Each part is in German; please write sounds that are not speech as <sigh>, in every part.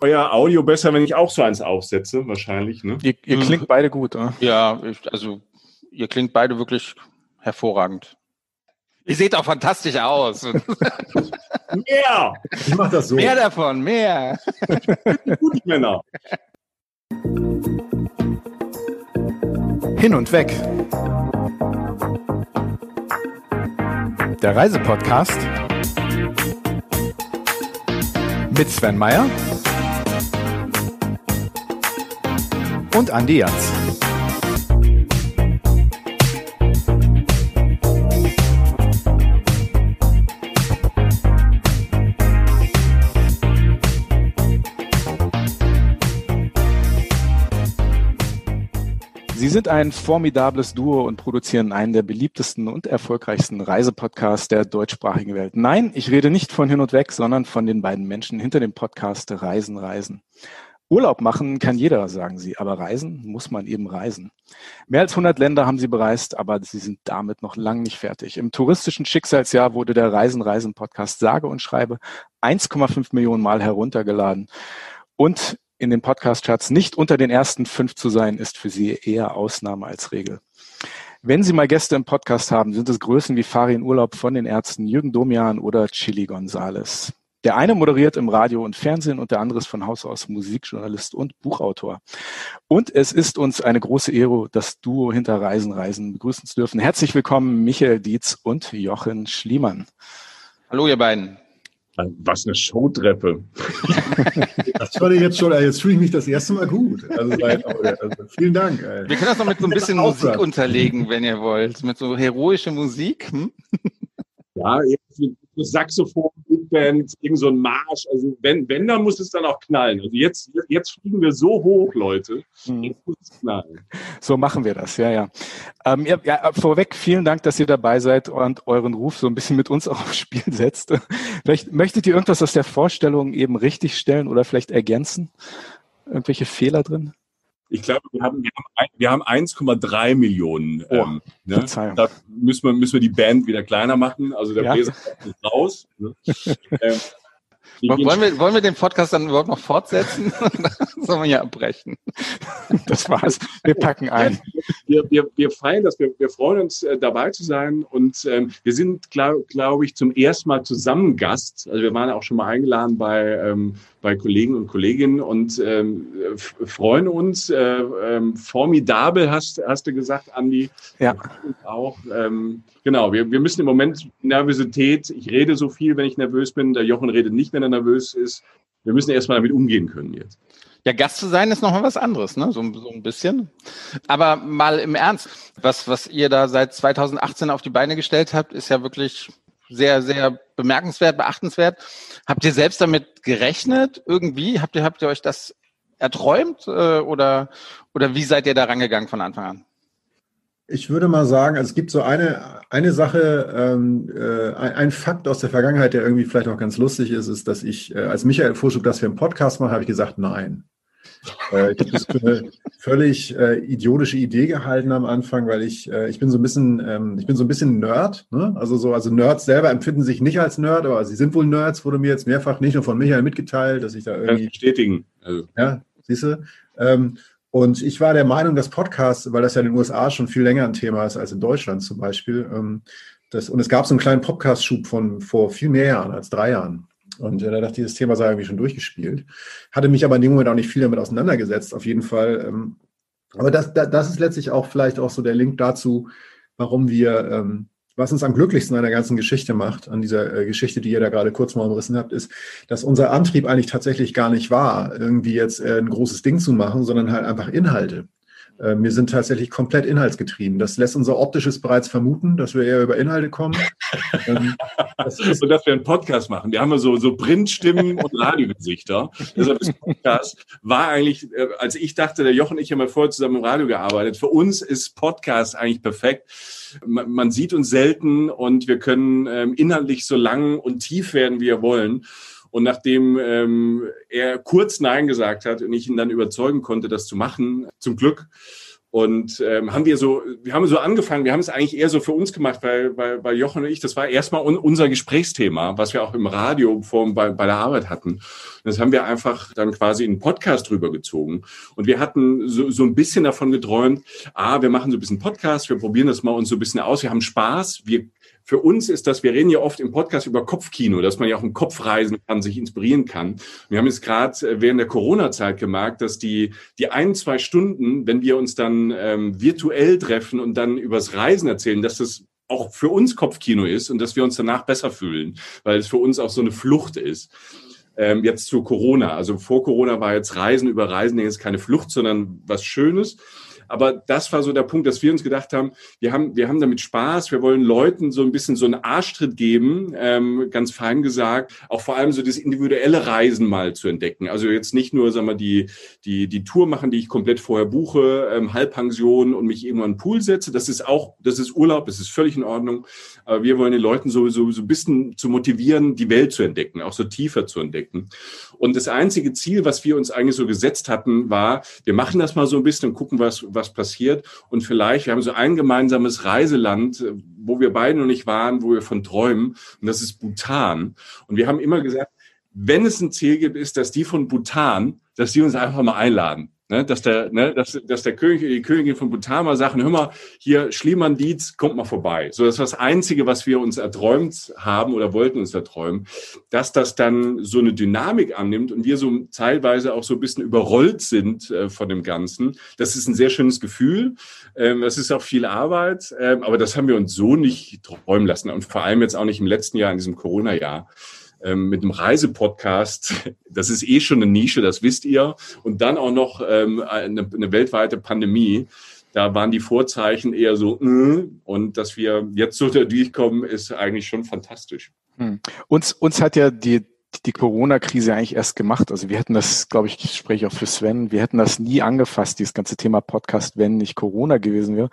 euer Audio besser, wenn ich auch so eins aufsetze, wahrscheinlich. Ne? Ihr, ihr klingt mhm. beide gut, oder? Ja, ich, also ihr klingt beide wirklich hervorragend. Ihr seht auch fantastisch aus. <laughs> mehr! Ich mach das so. Mehr davon, mehr. <laughs> Gut, Männer. Hin und weg. Der Reisepodcast mit Sven Meyer und Andi Jans. Sie sind ein formidables Duo und produzieren einen der beliebtesten und erfolgreichsten Reisepodcasts der deutschsprachigen Welt. Nein, ich rede nicht von hin und weg, sondern von den beiden Menschen hinter dem Podcast Reisen, Reisen. Urlaub machen kann jeder, sagen sie, aber reisen muss man eben reisen. Mehr als 100 Länder haben sie bereist, aber sie sind damit noch lang nicht fertig. Im touristischen Schicksalsjahr wurde der Reisen Reisen Podcast sage und schreibe 1,5 Millionen Mal heruntergeladen. Und in den Podcast-Charts nicht unter den ersten fünf zu sein, ist für sie eher Ausnahme als Regel. Wenn Sie mal Gäste im Podcast haben, sind es Größen wie Farin Urlaub von den Ärzten, Jürgen Domian oder Chili Gonzales. Der eine moderiert im Radio und Fernsehen und der andere ist von Haus aus Musikjournalist und Buchautor. Und es ist uns eine große Ehre, das Duo hinter Reisen Reisen begrüßen zu dürfen. Herzlich willkommen Michael Dietz und Jochen Schliemann. Hallo ihr beiden. Was eine Showtreppe. <laughs> das war jetzt schon, jetzt fühle ich mich das erste Mal gut. Also, also vielen Dank. Ey. Wir können das noch mit so ein bisschen Musik unterlegen, wenn ihr wollt. Mit so heroischer Musik. Hm? Ja, Saxophon, Big Band, irgend so ein Marsch. Also wenn, wenn, dann muss es dann auch knallen. Also jetzt, jetzt fliegen wir so hoch, Leute. Hm. Jetzt muss es knallen. So machen wir das, ja, ja. Ähm, ja, ja. Vorweg, vielen Dank, dass ihr dabei seid und euren Ruf so ein bisschen mit uns aufs Spiel setzt. Vielleicht möchtet ihr irgendwas aus der Vorstellung eben richtig stellen oder vielleicht ergänzen? Irgendwelche Fehler drin? Ich glaube, wir haben, wir haben, haben 1,3 Millionen. Oh, ähm, ne? Da müssen wir, müssen wir die Band wieder kleiner machen. Also der ja. Bläser ist raus. Ne? <laughs> ähm, wollen, wir, wollen wir den Podcast dann überhaupt noch fortsetzen? <laughs> Sollen wir ja abbrechen? Das war's. Wir packen ein. Wir, wir, wir feiern das. Wir, wir freuen uns, äh, dabei zu sein. Und ähm, wir sind, glaube glaub ich, zum ersten Mal zusammen Gast. Also wir waren auch schon mal eingeladen bei, ähm, bei Kollegen und Kolleginnen und ähm, freuen uns. Äh, ähm, formidabel, hast, hast du gesagt, Andi. Ja. Auch, ähm, genau, wir, wir müssen im Moment Nervosität, ich rede so viel, wenn ich nervös bin. Der Jochen redet nicht, wenn er nervös ist. Wir müssen erstmal damit umgehen können jetzt. Ja, Gast zu sein ist nochmal was anderes, ne? So, so ein bisschen. Aber mal im Ernst, was, was ihr da seit 2018 auf die Beine gestellt habt, ist ja wirklich sehr, sehr bemerkenswert, beachtenswert. Habt ihr selbst damit gerechnet irgendwie? Habt ihr, habt ihr euch das erträumt äh, oder, oder wie seid ihr da rangegangen von Anfang an? Ich würde mal sagen, also es gibt so eine, eine Sache, ähm, äh, ein, Fakt aus der Vergangenheit, der irgendwie vielleicht auch ganz lustig ist, ist, dass ich, äh, als Michael vorschlug, dass wir einen Podcast machen, habe ich gesagt, nein. Äh, ich habe das für eine völlig äh, idiotische Idee gehalten am Anfang, weil ich, äh, ich bin so ein bisschen, ähm, ich bin so ein bisschen Nerd. Ne? Also so, also Nerds selber empfinden sich nicht als Nerd, aber sie sind wohl Nerds, wurde mir jetzt mehrfach nicht nur von Michael mitgeteilt, dass ich da irgendwie. bestätigen. Also. Ja, siehst du? Ähm, und ich war der Meinung, dass Podcasts, weil das ja in den USA schon viel länger ein Thema ist als in Deutschland zum Beispiel, ähm, das, und es gab so einen kleinen Podcast-Schub von vor viel mehr Jahren als drei Jahren. Und äh, da dachte ich, dieses Thema sei irgendwie schon durchgespielt. Hatte mich aber in dem Moment auch nicht viel damit auseinandergesetzt, auf jeden Fall. Ähm, aber das, das ist letztlich auch vielleicht auch so der Link dazu, warum wir, ähm, was uns am glücklichsten an der ganzen Geschichte macht, an dieser äh, Geschichte, die ihr da gerade kurz mal umrissen habt, ist, dass unser Antrieb eigentlich tatsächlich gar nicht war, irgendwie jetzt äh, ein großes Ding zu machen, sondern halt einfach Inhalte. Äh, wir sind tatsächlich komplett inhaltsgetrieben. Das lässt unser Optisches bereits vermuten, dass wir eher über Inhalte kommen. <laughs> ähm, das ist und dass wir einen Podcast machen. Wir haben ja so, so Printstimmen und Radiogesichter. <laughs> Deshalb ist Podcast war eigentlich, äh, als ich dachte, der Jochen und ich haben ja vorher zusammen im Radio gearbeitet. Für uns ist Podcast eigentlich perfekt. Man, man sieht uns selten und wir können ähm, inhaltlich so lang und tief werden, wie wir wollen. Und nachdem ähm, er kurz Nein gesagt hat und ich ihn dann überzeugen konnte, das zu machen, zum Glück, Und ähm, haben wir so, wir haben so angefangen, wir haben es eigentlich eher so für uns gemacht, weil, weil, weil Jochen und ich, das war erstmal un, unser Gesprächsthema, was wir auch im Radio vor, bei, bei der Arbeit hatten. Und das haben wir einfach dann quasi in einen Podcast rübergezogen. Und wir hatten so, so ein bisschen davon geträumt, ah, wir machen so ein bisschen Podcast, wir probieren das mal uns so ein bisschen aus, wir haben Spaß, wir für uns ist das, wir reden ja oft im Podcast über Kopfkino, dass man ja auch im Kopf reisen kann, sich inspirieren kann. Wir haben jetzt gerade äh, während der Corona-Zeit gemerkt, dass die, die ein, zwei Stunden, wenn wir uns dann ähm, virtuell treffen und dann übers Reisen erzählen, dass das auch für uns Kopfkino ist und dass wir uns danach besser fühlen, weil es für uns auch so eine Flucht ist. Ähm, jetzt zu Corona. Also vor Corona war jetzt Reisen über Reisen jetzt keine Flucht, sondern was Schönes. Aber das war so der Punkt, dass wir uns gedacht haben, wir haben, wir haben damit Spaß, wir wollen Leuten so ein bisschen so einen Arschtritt geben, ähm, ganz fein gesagt, auch vor allem so das individuelle Reisen mal zu entdecken. Also jetzt nicht nur, sagen wir, die, die, die Tour machen, die ich komplett vorher buche, ähm, Halbpension und mich irgendwann in den Pool setze. Das ist auch, das ist Urlaub, das ist völlig in Ordnung. Aber wir wollen den Leuten so, so, so ein bisschen zu motivieren, die Welt zu entdecken, auch so tiefer zu entdecken. Und das einzige Ziel, was wir uns eigentlich so gesetzt hatten, war, wir machen das mal so ein bisschen und gucken, was, was passiert. Und vielleicht, wir haben so ein gemeinsames Reiseland, wo wir beide noch nicht waren, wo wir von träumen. Und das ist Bhutan. Und wir haben immer gesagt, wenn es ein Ziel gibt, ist, dass die von Bhutan, dass die uns einfach mal einladen. Ne, dass der, ne, dass, dass der König, die Königin von Bhutan mal sagt, hör mal, hier Schliemann-Dietz, kommt mal vorbei. So, das ist das Einzige, was wir uns erträumt haben oder wollten uns erträumen, dass das dann so eine Dynamik annimmt und wir so teilweise auch so ein bisschen überrollt sind äh, von dem Ganzen. Das ist ein sehr schönes Gefühl. Ähm, das ist auch viel Arbeit, ähm, aber das haben wir uns so nicht träumen lassen und vor allem jetzt auch nicht im letzten Jahr, in diesem Corona-Jahr ähm, mit einem Reisepodcast. Das ist eh schon eine Nische, das wisst ihr. Und dann auch noch ähm, eine, eine weltweite Pandemie da waren die Vorzeichen eher so, äh, und dass wir jetzt so durchkommen, ist eigentlich schon fantastisch. Hm. Uns, uns hat ja die, die Corona-Krise eigentlich erst gemacht. Also wir hätten das, glaube ich, ich spreche auch für Sven, wir hätten das nie angefasst, dieses ganze Thema Podcast, wenn nicht Corona gewesen wäre.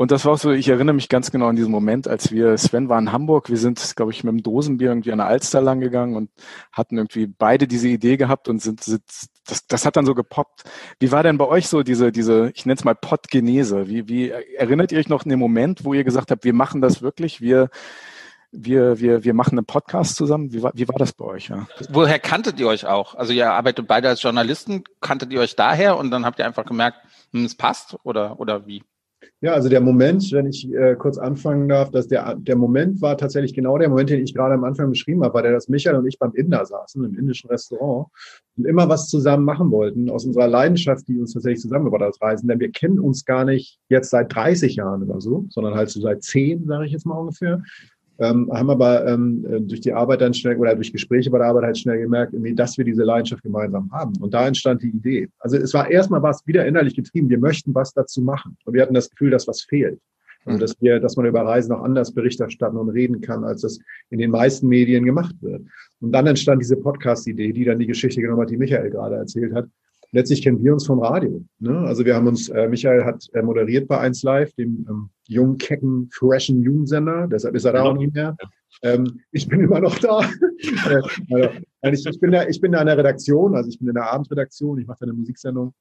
Und das war auch so, ich erinnere mich ganz genau an diesen Moment, als wir, Sven war in Hamburg, wir sind, glaube ich, mit dem Dosenbier irgendwie an der Alster lang gegangen und hatten irgendwie beide diese Idee gehabt und sind, sind das, das hat dann so gepoppt. Wie war denn bei euch so diese, diese, ich nenne es mal Podgenese? Wie, wie erinnert ihr euch noch an den Moment, wo ihr gesagt habt, wir machen das wirklich, wir, wir, wir, wir machen einen Podcast zusammen. Wie war, wie war das bei euch? Ja? Woher kanntet ihr euch auch? Also ihr arbeitet beide als Journalisten, kanntet ihr euch daher und dann habt ihr einfach gemerkt, hm, es passt oder, oder wie? Ja, also der Moment, wenn ich äh, kurz anfangen darf, dass der, der Moment war tatsächlich genau der Moment, den ich gerade am Anfang beschrieben habe, war der, dass Michael und ich beim Inder saßen, im indischen Restaurant und immer was zusammen machen wollten, aus unserer Leidenschaft, die uns tatsächlich zusammengebracht hat Reisen. Denn wir kennen uns gar nicht jetzt seit 30 Jahren oder so, sondern halt so seit 10, sage ich jetzt mal ungefähr ähm, haben aber ähm, äh, durch die Arbeit dann schnell oder durch Gespräche bei der Arbeit halt schnell gemerkt, irgendwie, dass wir diese Leidenschaft gemeinsam haben. Und da entstand die Idee. Also es war erstmal was wieder innerlich getrieben. Wir möchten was dazu machen. Und wir hatten das Gefühl, dass was fehlt. Also mhm. dass wir, dass man über Reisen auch anders Bericht erstatten und reden kann, als das in den meisten Medien gemacht wird. Und dann entstand diese Podcast-Idee, die dann die Geschichte genommen hat, die Michael gerade erzählt hat, letztlich kennen wir uns vom Radio. Ne? Also wir haben uns, äh, Michael hat äh, moderiert bei 1 Live, dem ähm, jungen, kecken, freshen Jugendsender, deshalb ist er da auch nicht mehr. Ähm, ich bin immer noch da. <laughs> äh, also, ich, bin da. Ich bin da in der Redaktion, also ich bin in der Abendredaktion, ich mache da eine Musiksendung.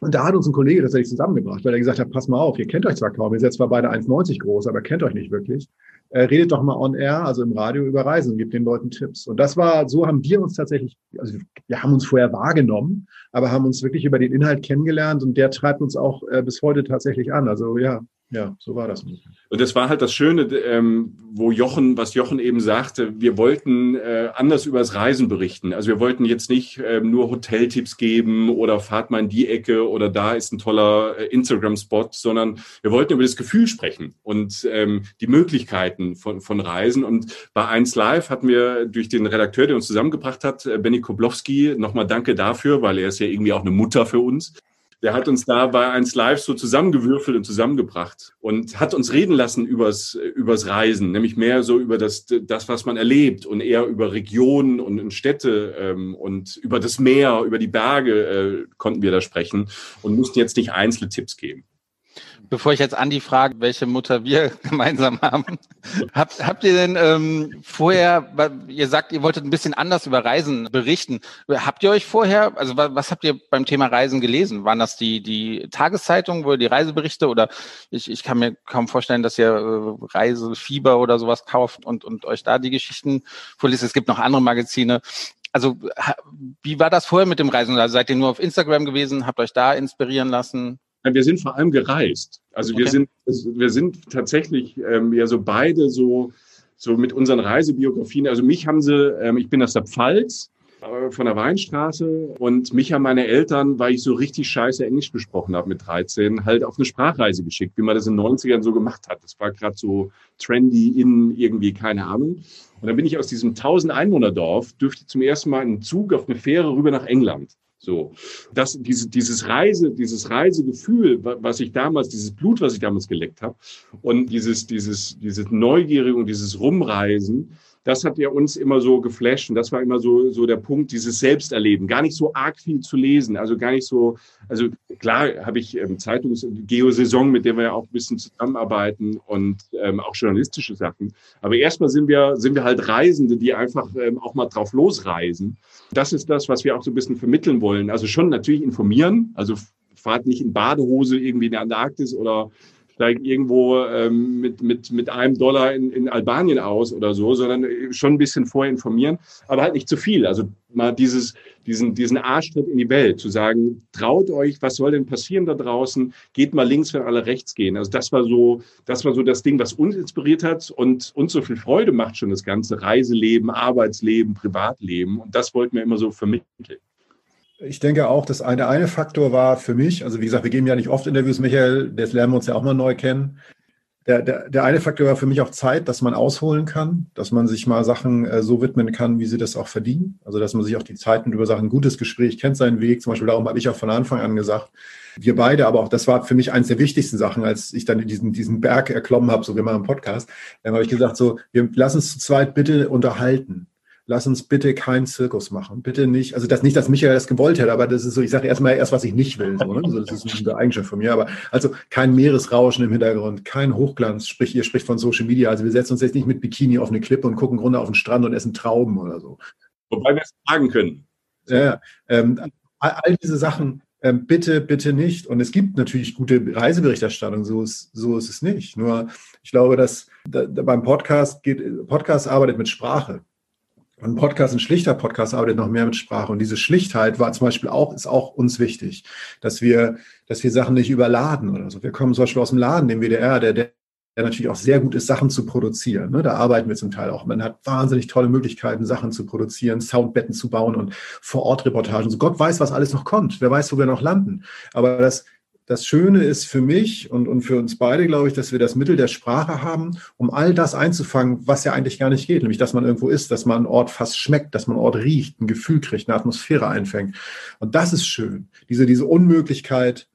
Und da hat uns ein Kollege tatsächlich zusammengebracht, weil er gesagt hat, pass mal auf, ihr kennt euch zwar kaum, ihr seid zwar beide 1,90 groß, aber kennt euch nicht wirklich. Äh, redet doch mal on air, also im Radio über Reisen, gebt den Leuten Tipps. Und das war, so haben wir uns tatsächlich, also wir haben uns vorher wahrgenommen, aber haben uns wirklich über den Inhalt kennengelernt und der treibt uns auch äh, bis heute tatsächlich an. Also ja, ja, so war das. Und das war halt das Schöne, ähm, wo Jochen, was Jochen eben sagte, wir wollten äh, anders über das Reisen berichten. Also wir wollten jetzt nicht ähm, nur Hoteltipps geben oder fahrt mal in die Ecke oder da ist ein toller äh, Instagram-Spot, sondern wir wollten über das Gefühl sprechen und ähm, die Möglichkeiten von, von Reisen. Und bei 1 Live hatten wir durch den Redakteur, der uns zusammengebracht hat, äh, Benny Koblowski, nochmal danke dafür, weil er ist ja irgendwie auch eine Mutter für uns der hat uns da bei 1 Live so zusammengewürfelt und zusammengebracht und hat uns reden lassen übers, übers Reisen, nämlich mehr so über das, das, was man erlebt und eher über Regionen und Städte ähm, und über das Meer, über die Berge äh, konnten wir da sprechen und mussten jetzt nicht einzelne Tipps geben. Bevor ich jetzt Andi frage, welche Mutter wir <laughs> gemeinsam haben, habt, habt ihr denn ähm, vorher, ihr sagt, ihr wolltet ein bisschen anders über Reisen berichten. Habt ihr euch vorher, also was, habt ihr beim Thema Reisen gelesen? Waren das die, die Tageszeitungen, wo die Reiseberichte oder ich, ich kann mir kaum vorstellen, dass ihr äh, Reisefieber oder sowas kauft und, und euch da die Geschichten vorliest. Es gibt noch andere Magazine also wie war das vorher mit dem Reisen? Also seid ihr nur auf Instagram gewesen, habt euch da inspirieren lassen? Wir sind vor allem gereist. Also okay. wir sind, wir sind tatsächlich ähm, ja so beide so, so mit unseren Reisebiografien. Also mich haben sie, ähm, ich bin aus der Pfalz äh, von der Weinstraße und mich haben meine Eltern, weil ich so richtig scheiße Englisch gesprochen habe mit 13, halt auf eine Sprachreise geschickt, wie man das in den 90ern so gemacht hat. Das war gerade so trendy in irgendwie, keine Ahnung. Und dann bin ich aus diesem 1000 Einwohner Dorf, dürfte zum ersten Mal einen Zug auf eine Fähre rüber nach England. So, das, diese, dieses Reise, dieses Reisegefühl, was ich damals, dieses Blut, was ich damals geleckt habe, und dieses, dieses, dieses Neugierige und dieses Rumreisen, das hat ja uns immer so geflasht und das war immer so, so der Punkt, dieses Selbsterleben. Gar nicht so arg viel zu lesen, also gar nicht so, also klar habe ich ähm, Zeitungs- Geosaison, mit der wir ja auch ein bisschen zusammenarbeiten und ähm, auch journalistische Sachen. Aber erstmal sind wir, sind wir halt Reisende, die einfach ähm, auch mal drauf losreisen. Das ist das, was wir auch so ein bisschen vermitteln wollen. Also schon natürlich informieren, also fahrt nicht in Badehose irgendwie in der Antarktis oder steigt irgendwo ähm, mit, mit, mit einem Dollar in, in Albanien aus oder so, sondern schon ein bisschen vorher informieren, aber halt nicht zu viel. Also mal dieses, diesen, diesen Arschtritt in die Welt, zu sagen, traut euch, was soll denn passieren da draußen? Geht mal links, wenn alle rechts gehen. Also das war so, das war so das Ding, was uns inspiriert hat und uns so viel Freude macht schon das ganze Reiseleben, Arbeitsleben, Privatleben. Und das wollten wir immer so vermitteln. Ich denke auch, dass eine, eine Faktor war für mich, also wie gesagt, wir geben ja nicht oft Interviews, Michael, das lernen wir uns ja auch mal neu kennen. Der, der, der eine Faktor war für mich auch Zeit, dass man ausholen kann, dass man sich mal Sachen äh, so widmen kann, wie sie das auch verdienen. Also dass man sich auch die Zeit nimmt über Sachen, gutes Gespräch, kennt seinen Weg. Zum Beispiel darum habe ich auch von Anfang an gesagt, wir beide, aber auch das war für mich eines der wichtigsten Sachen, als ich dann diesen, diesen Berg erklommen habe, so wie man im Podcast, dann habe ich gesagt, so, wir lassen uns zu zweit bitte unterhalten lass uns bitte keinen Zirkus machen. Bitte nicht, also das nicht, dass Michael das gewollt hätte, aber das ist so, ich sage erstmal erst, was ich nicht will. So, ne? so, das ist eine Eigenschaft von mir. Aber also kein Meeresrauschen im Hintergrund, kein Hochglanz, sprich, ihr spricht von Social Media. Also wir setzen uns jetzt nicht mit Bikini auf eine Klippe und gucken runter auf den Strand und essen Trauben oder so. Wobei wir es tragen können. Ja, ähm, all, all diese Sachen, ähm, bitte, bitte nicht. Und es gibt natürlich gute Reiseberichterstattung, so ist, so ist es nicht. Nur ich glaube, dass da, da beim Podcast geht, Podcast arbeitet mit Sprache ein Podcast, ein schlichter Podcast arbeitet noch mehr mit Sprache. Und diese Schlichtheit war zum Beispiel auch, ist auch uns wichtig, dass wir, dass wir Sachen nicht überladen oder so. Wir kommen zum Beispiel aus dem Laden, dem WDR, der, der der natürlich auch sehr gut ist, Sachen zu produzieren. Ne? Da arbeiten wir zum Teil auch. Man hat wahnsinnig tolle Möglichkeiten, Sachen zu produzieren, Soundbetten zu bauen und Vor-Ort-Reportagen. So Gott weiß, was alles noch kommt. Wer weiß, wo wir noch landen. Aber das das Schöne ist für mich und, und für uns beide, glaube ich, dass wir das Mittel der Sprache haben, um all das einzufangen, was ja eigentlich gar nicht geht. Nämlich, dass man irgendwo ist, dass man einen Ort fast schmeckt, dass man einen Ort riecht, ein Gefühl kriegt, eine Atmosphäre einfängt. Und das ist schön. Diese, diese Unmöglichkeit,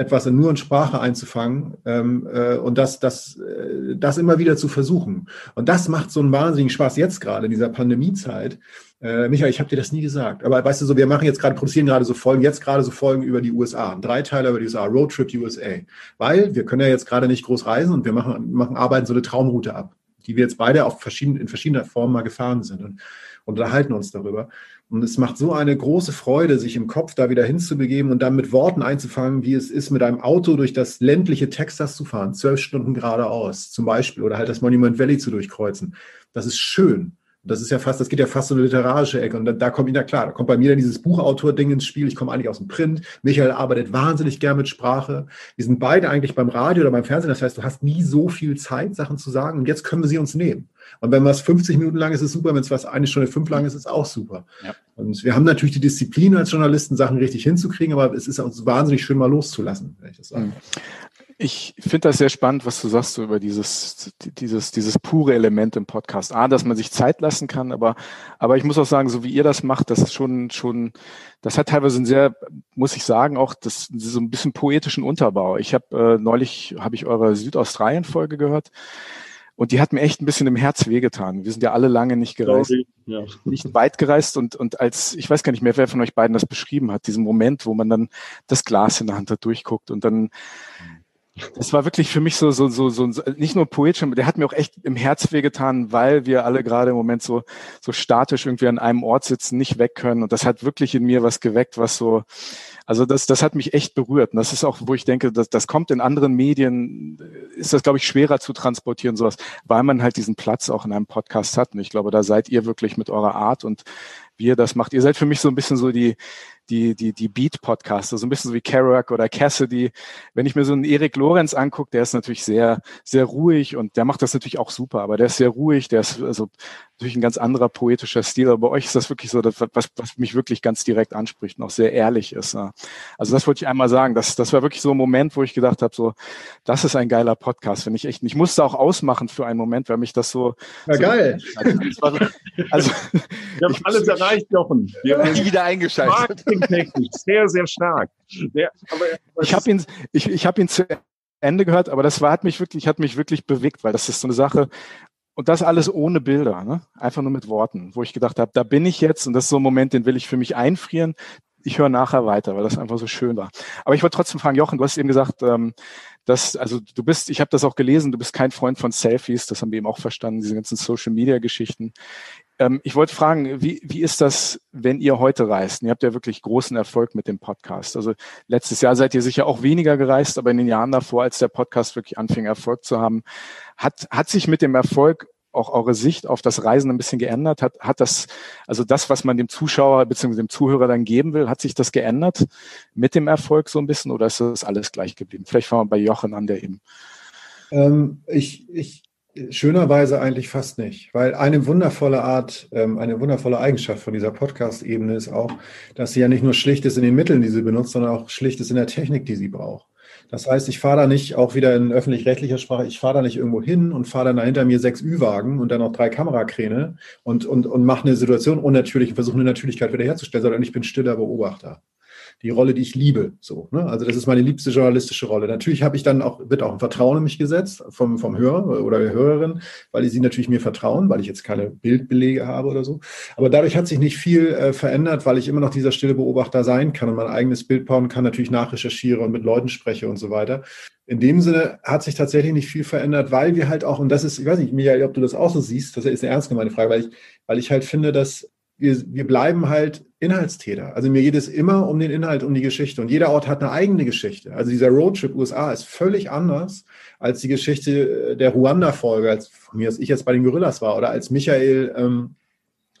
etwas in nur in Sprache einzufangen ähm, äh, und das, das, äh, das immer wieder zu versuchen. Und das macht so einen wahnsinnigen Spaß jetzt gerade in dieser Pandemiezeit, äh, Michael, ich habe dir das nie gesagt, aber weißt du so, wir machen jetzt gerade, produzieren gerade so Folgen, jetzt gerade so Folgen über die USA, drei Teile über die USA, Road Trip USA, weil wir können ja jetzt gerade nicht groß reisen und wir machen, machen arbeiten so eine Traumroute ab, die wir jetzt beide auf verschiedenen, in verschiedener Form mal gefahren sind und, und unterhalten uns darüber. Und es macht so eine große Freude, sich im Kopf da wieder hinzubegeben und dann mit Worten einzufangen, wie es ist, mit einem Auto durch das ländliche Texas zu fahren, zwölf Stunden geradeaus zum Beispiel, oder halt das Monument Valley zu durchkreuzen. Das ist schön. Das ist ja fast, das geht ja fast so eine literarische Ecke. Und da, da kommt wieder klar, da kommt bei mir dann dieses Buchautor-Ding ins Spiel. Ich komme eigentlich aus dem Print. Michael arbeitet wahnsinnig gern mit Sprache. Wir sind beide eigentlich beim Radio oder beim Fernsehen. Das heißt, du hast nie so viel Zeit, Sachen zu sagen. Und jetzt können wir sie uns nehmen. Und wenn was 50 Minuten lang ist, ist es super. Wenn es was eine Stunde fünf lang ist, ist auch super. Ja. Und wir haben natürlich die Disziplin als Journalisten, Sachen richtig hinzukriegen, aber es ist uns wahnsinnig schön, mal loszulassen, wenn ich das sage. Ich finde das sehr spannend, was du sagst so über dieses, dieses, dieses pure Element im Podcast. A, dass man sich Zeit lassen kann, aber, aber ich muss auch sagen, so wie ihr das macht, das ist schon, schon, das hat teilweise einen sehr, muss ich sagen, auch das, so ein bisschen poetischen Unterbau. Ich habe äh, neulich, habe ich eure Südaustralien-Folge gehört. Und die hat mir echt ein bisschen im Herz wehgetan. Wir sind ja alle lange nicht gereist, ja. nicht weit gereist und, und als, ich weiß gar nicht mehr, wer von euch beiden das beschrieben hat, diesen Moment, wo man dann das Glas in der Hand hat, durchguckt und dann Das war wirklich für mich so, so, so, so, nicht nur poetisch, der hat mir auch echt im Herz wehgetan, weil wir alle gerade im Moment so, so statisch irgendwie an einem Ort sitzen, nicht weg können. Und das hat wirklich in mir was geweckt, was so, also das, das hat mich echt berührt. Und das ist auch, wo ich denke, dass, das kommt in anderen Medien, ist das, glaube ich, schwerer zu transportieren, sowas, weil man halt diesen Platz auch in einem Podcast hat. Und ich glaube, da seid ihr wirklich mit eurer Art und wie das macht. Ihr seid für mich so ein bisschen so die, die, die, die Beat-Podcaster, so ein bisschen so wie Kerouac oder Cassidy. Wenn ich mir so einen Erik Lorenz angucke, der ist natürlich sehr, sehr ruhig und der macht das natürlich auch super, aber der ist sehr ruhig, der ist also natürlich ein ganz anderer poetischer Stil, aber bei euch ist das wirklich so, das, was, was mich wirklich ganz direkt anspricht und auch sehr ehrlich ist. Also das wollte ich einmal sagen. Das, das war wirklich so ein Moment, wo ich gedacht habe, so, das ist ein geiler Podcast, finde ich echt. Ich musste auch ausmachen für einen Moment, weil mich das so. Ja, so geil. War, also, <laughs> wir haben alles erreicht, Jochen. Wir haben die wieder eingeschaltet marketingtechnisch sehr, sehr stark. Der, aber, ich habe ihn, ich, ich habe ihn zu Ende gehört, aber das war, hat mich wirklich, hat mich wirklich bewegt, weil das ist so eine Sache. Und das alles ohne Bilder, ne? einfach nur mit Worten, wo ich gedacht habe, da bin ich jetzt und das ist so ein Moment, den will ich für mich einfrieren. Ich höre nachher weiter, weil das einfach so schön war. Aber ich wollte trotzdem fragen, Jochen, du hast eben gesagt, ähm, dass, also du bist, ich habe das auch gelesen, du bist kein Freund von Selfies, das haben wir eben auch verstanden, diese ganzen Social Media Geschichten. Ähm, ich wollte fragen, wie, wie ist das, wenn ihr heute reist? Ihr habt ja wirklich großen Erfolg mit dem Podcast. Also letztes Jahr seid ihr sicher auch weniger gereist, aber in den Jahren davor, als der Podcast wirklich anfing, Erfolg zu haben, hat, hat sich mit dem Erfolg auch eure Sicht auf das Reisen ein bisschen geändert? Hat, hat das, also das, was man dem Zuschauer bzw. dem Zuhörer dann geben will, hat sich das geändert mit dem Erfolg so ein bisschen oder ist das alles gleich geblieben? Vielleicht fangen wir bei Jochen an, der eben. Ähm, ich, ich, Schönerweise eigentlich fast nicht, weil eine wundervolle Art, ähm, eine wundervolle Eigenschaft von dieser Podcast-Ebene ist auch, dass sie ja nicht nur schlicht ist in den Mitteln, die sie benutzt, sondern auch schlicht ist in der Technik, die sie braucht. Das heißt, ich fahre da nicht, auch wieder in öffentlich-rechtlicher Sprache, ich fahre da nicht irgendwo hin und fahre dann da hinter mir sechs Ü-Wagen und dann noch drei Kamerakräne und, und, und mache eine Situation unnatürlich und versuche eine Natürlichkeit wiederherzustellen, sondern ich bin stiller Beobachter die Rolle, die ich liebe. So, ne? Also das ist meine liebste journalistische Rolle. Natürlich habe ich dann auch, wird auch ein Vertrauen in mich gesetzt vom, vom Hörer oder der Hörerin, weil sie natürlich mir vertrauen, weil ich jetzt keine Bildbelege habe oder so. Aber dadurch hat sich nicht viel äh, verändert, weil ich immer noch dieser stille Beobachter sein kann und mein eigenes Bild bauen kann, natürlich nachrecherchiere und mit Leuten spreche und so weiter. In dem Sinne hat sich tatsächlich nicht viel verändert, weil wir halt auch, und das ist, ich weiß nicht, Michael, ob du das auch so siehst, das ist eine ernst gemeine Frage, weil ich, weil ich halt finde, dass wir, wir bleiben halt Inhaltstäter. Also mir geht es immer um den Inhalt, um die Geschichte. Und jeder Ort hat eine eigene Geschichte. Also dieser Roadtrip USA ist völlig anders als die Geschichte der Ruanda-Folge, als von mir, als ich jetzt bei den Gorillas war oder als Michael ähm,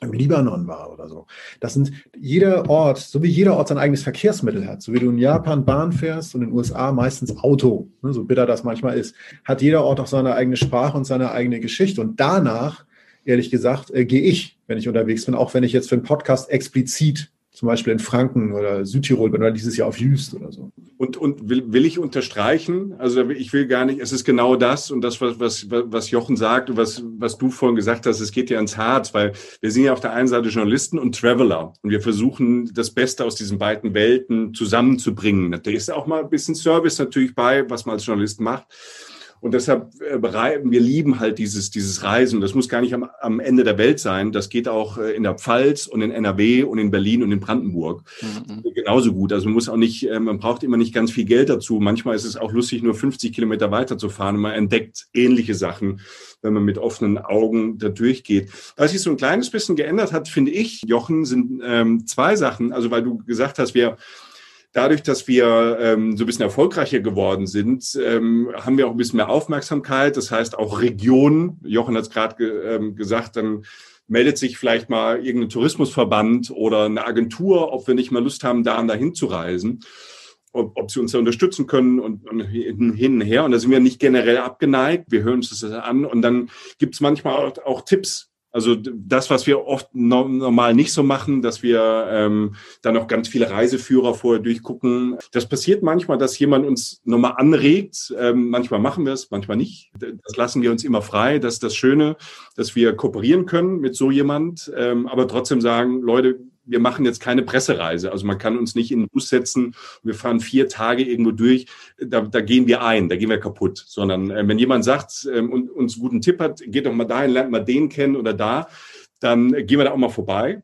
im Libanon war oder so. Das sind jeder Ort, so wie jeder Ort sein eigenes Verkehrsmittel hat, so wie du in Japan Bahn fährst und in den USA meistens Auto, ne, so bitter das manchmal ist, hat jeder Ort auch seine eigene Sprache und seine eigene Geschichte. Und danach ehrlich gesagt, äh, gehe ich, wenn ich unterwegs bin, auch wenn ich jetzt für einen Podcast explizit zum Beispiel in Franken oder Südtirol bin oder dieses Jahr auf Jüst oder so. Und, und will, will ich unterstreichen, also ich will gar nicht, es ist genau das und das, was, was, was Jochen sagt und was, was du vorhin gesagt hast, es geht ja ins Herz, weil wir sind ja auf der einen Seite Journalisten und Traveler und wir versuchen das Beste aus diesen beiden Welten zusammenzubringen. Da ist auch mal ein bisschen Service natürlich bei, was man als Journalist macht. Und deshalb äh, bereiten wir lieben halt dieses, dieses Reisen. Das muss gar nicht am, am Ende der Welt sein. Das geht auch äh, in der Pfalz und in NRW und in Berlin und in Brandenburg. Mhm. Genauso gut. Also man muss auch nicht, äh, man braucht immer nicht ganz viel Geld dazu. Manchmal ist es auch lustig, nur 50 Kilometer weiter zu fahren und man entdeckt ähnliche Sachen, wenn man mit offenen Augen da durchgeht. Was sich so ein kleines bisschen geändert hat, finde ich, Jochen, sind ähm, zwei Sachen. Also weil du gesagt hast, wir dadurch, dass wir ähm, so ein bisschen erfolgreicher geworden sind, ähm, haben wir auch ein bisschen mehr Aufmerksamkeit. Das heißt auch Regionen. Jochen hat es gerade ge ähm, gesagt, dann meldet sich vielleicht mal irgendein Tourismusverband oder eine Agentur, ob wir nicht mal Lust haben, da und dahin zu reisen. Ob, ob sie uns da unterstützen können und, und hin, und her. Und da sind wir nicht generell abgeneigt. Wir hören uns das an und dann gibt es manchmal auch, auch Tipps, also das, was wir oft normal nicht so machen, dass wir ähm, dann noch ganz viele Reiseführer vorher durchgucken. Das passiert manchmal, dass jemand uns nochmal anregt. Ähm, manchmal machen wir es, manchmal nicht. Das lassen wir uns immer frei. Das ist das Schöne, dass wir kooperieren können mit so jemand, ähm, aber trotzdem sagen, Leute, wir machen jetzt keine Pressereise. Also man kann uns nicht in den Bus setzen, wir fahren vier Tage irgendwo durch, da, da gehen wir ein, da gehen wir kaputt. Sondern äh, wenn jemand sagt äh, und uns einen guten Tipp hat, geht doch mal dahin, lernt mal den kennen oder da, dann gehen wir da auch mal vorbei.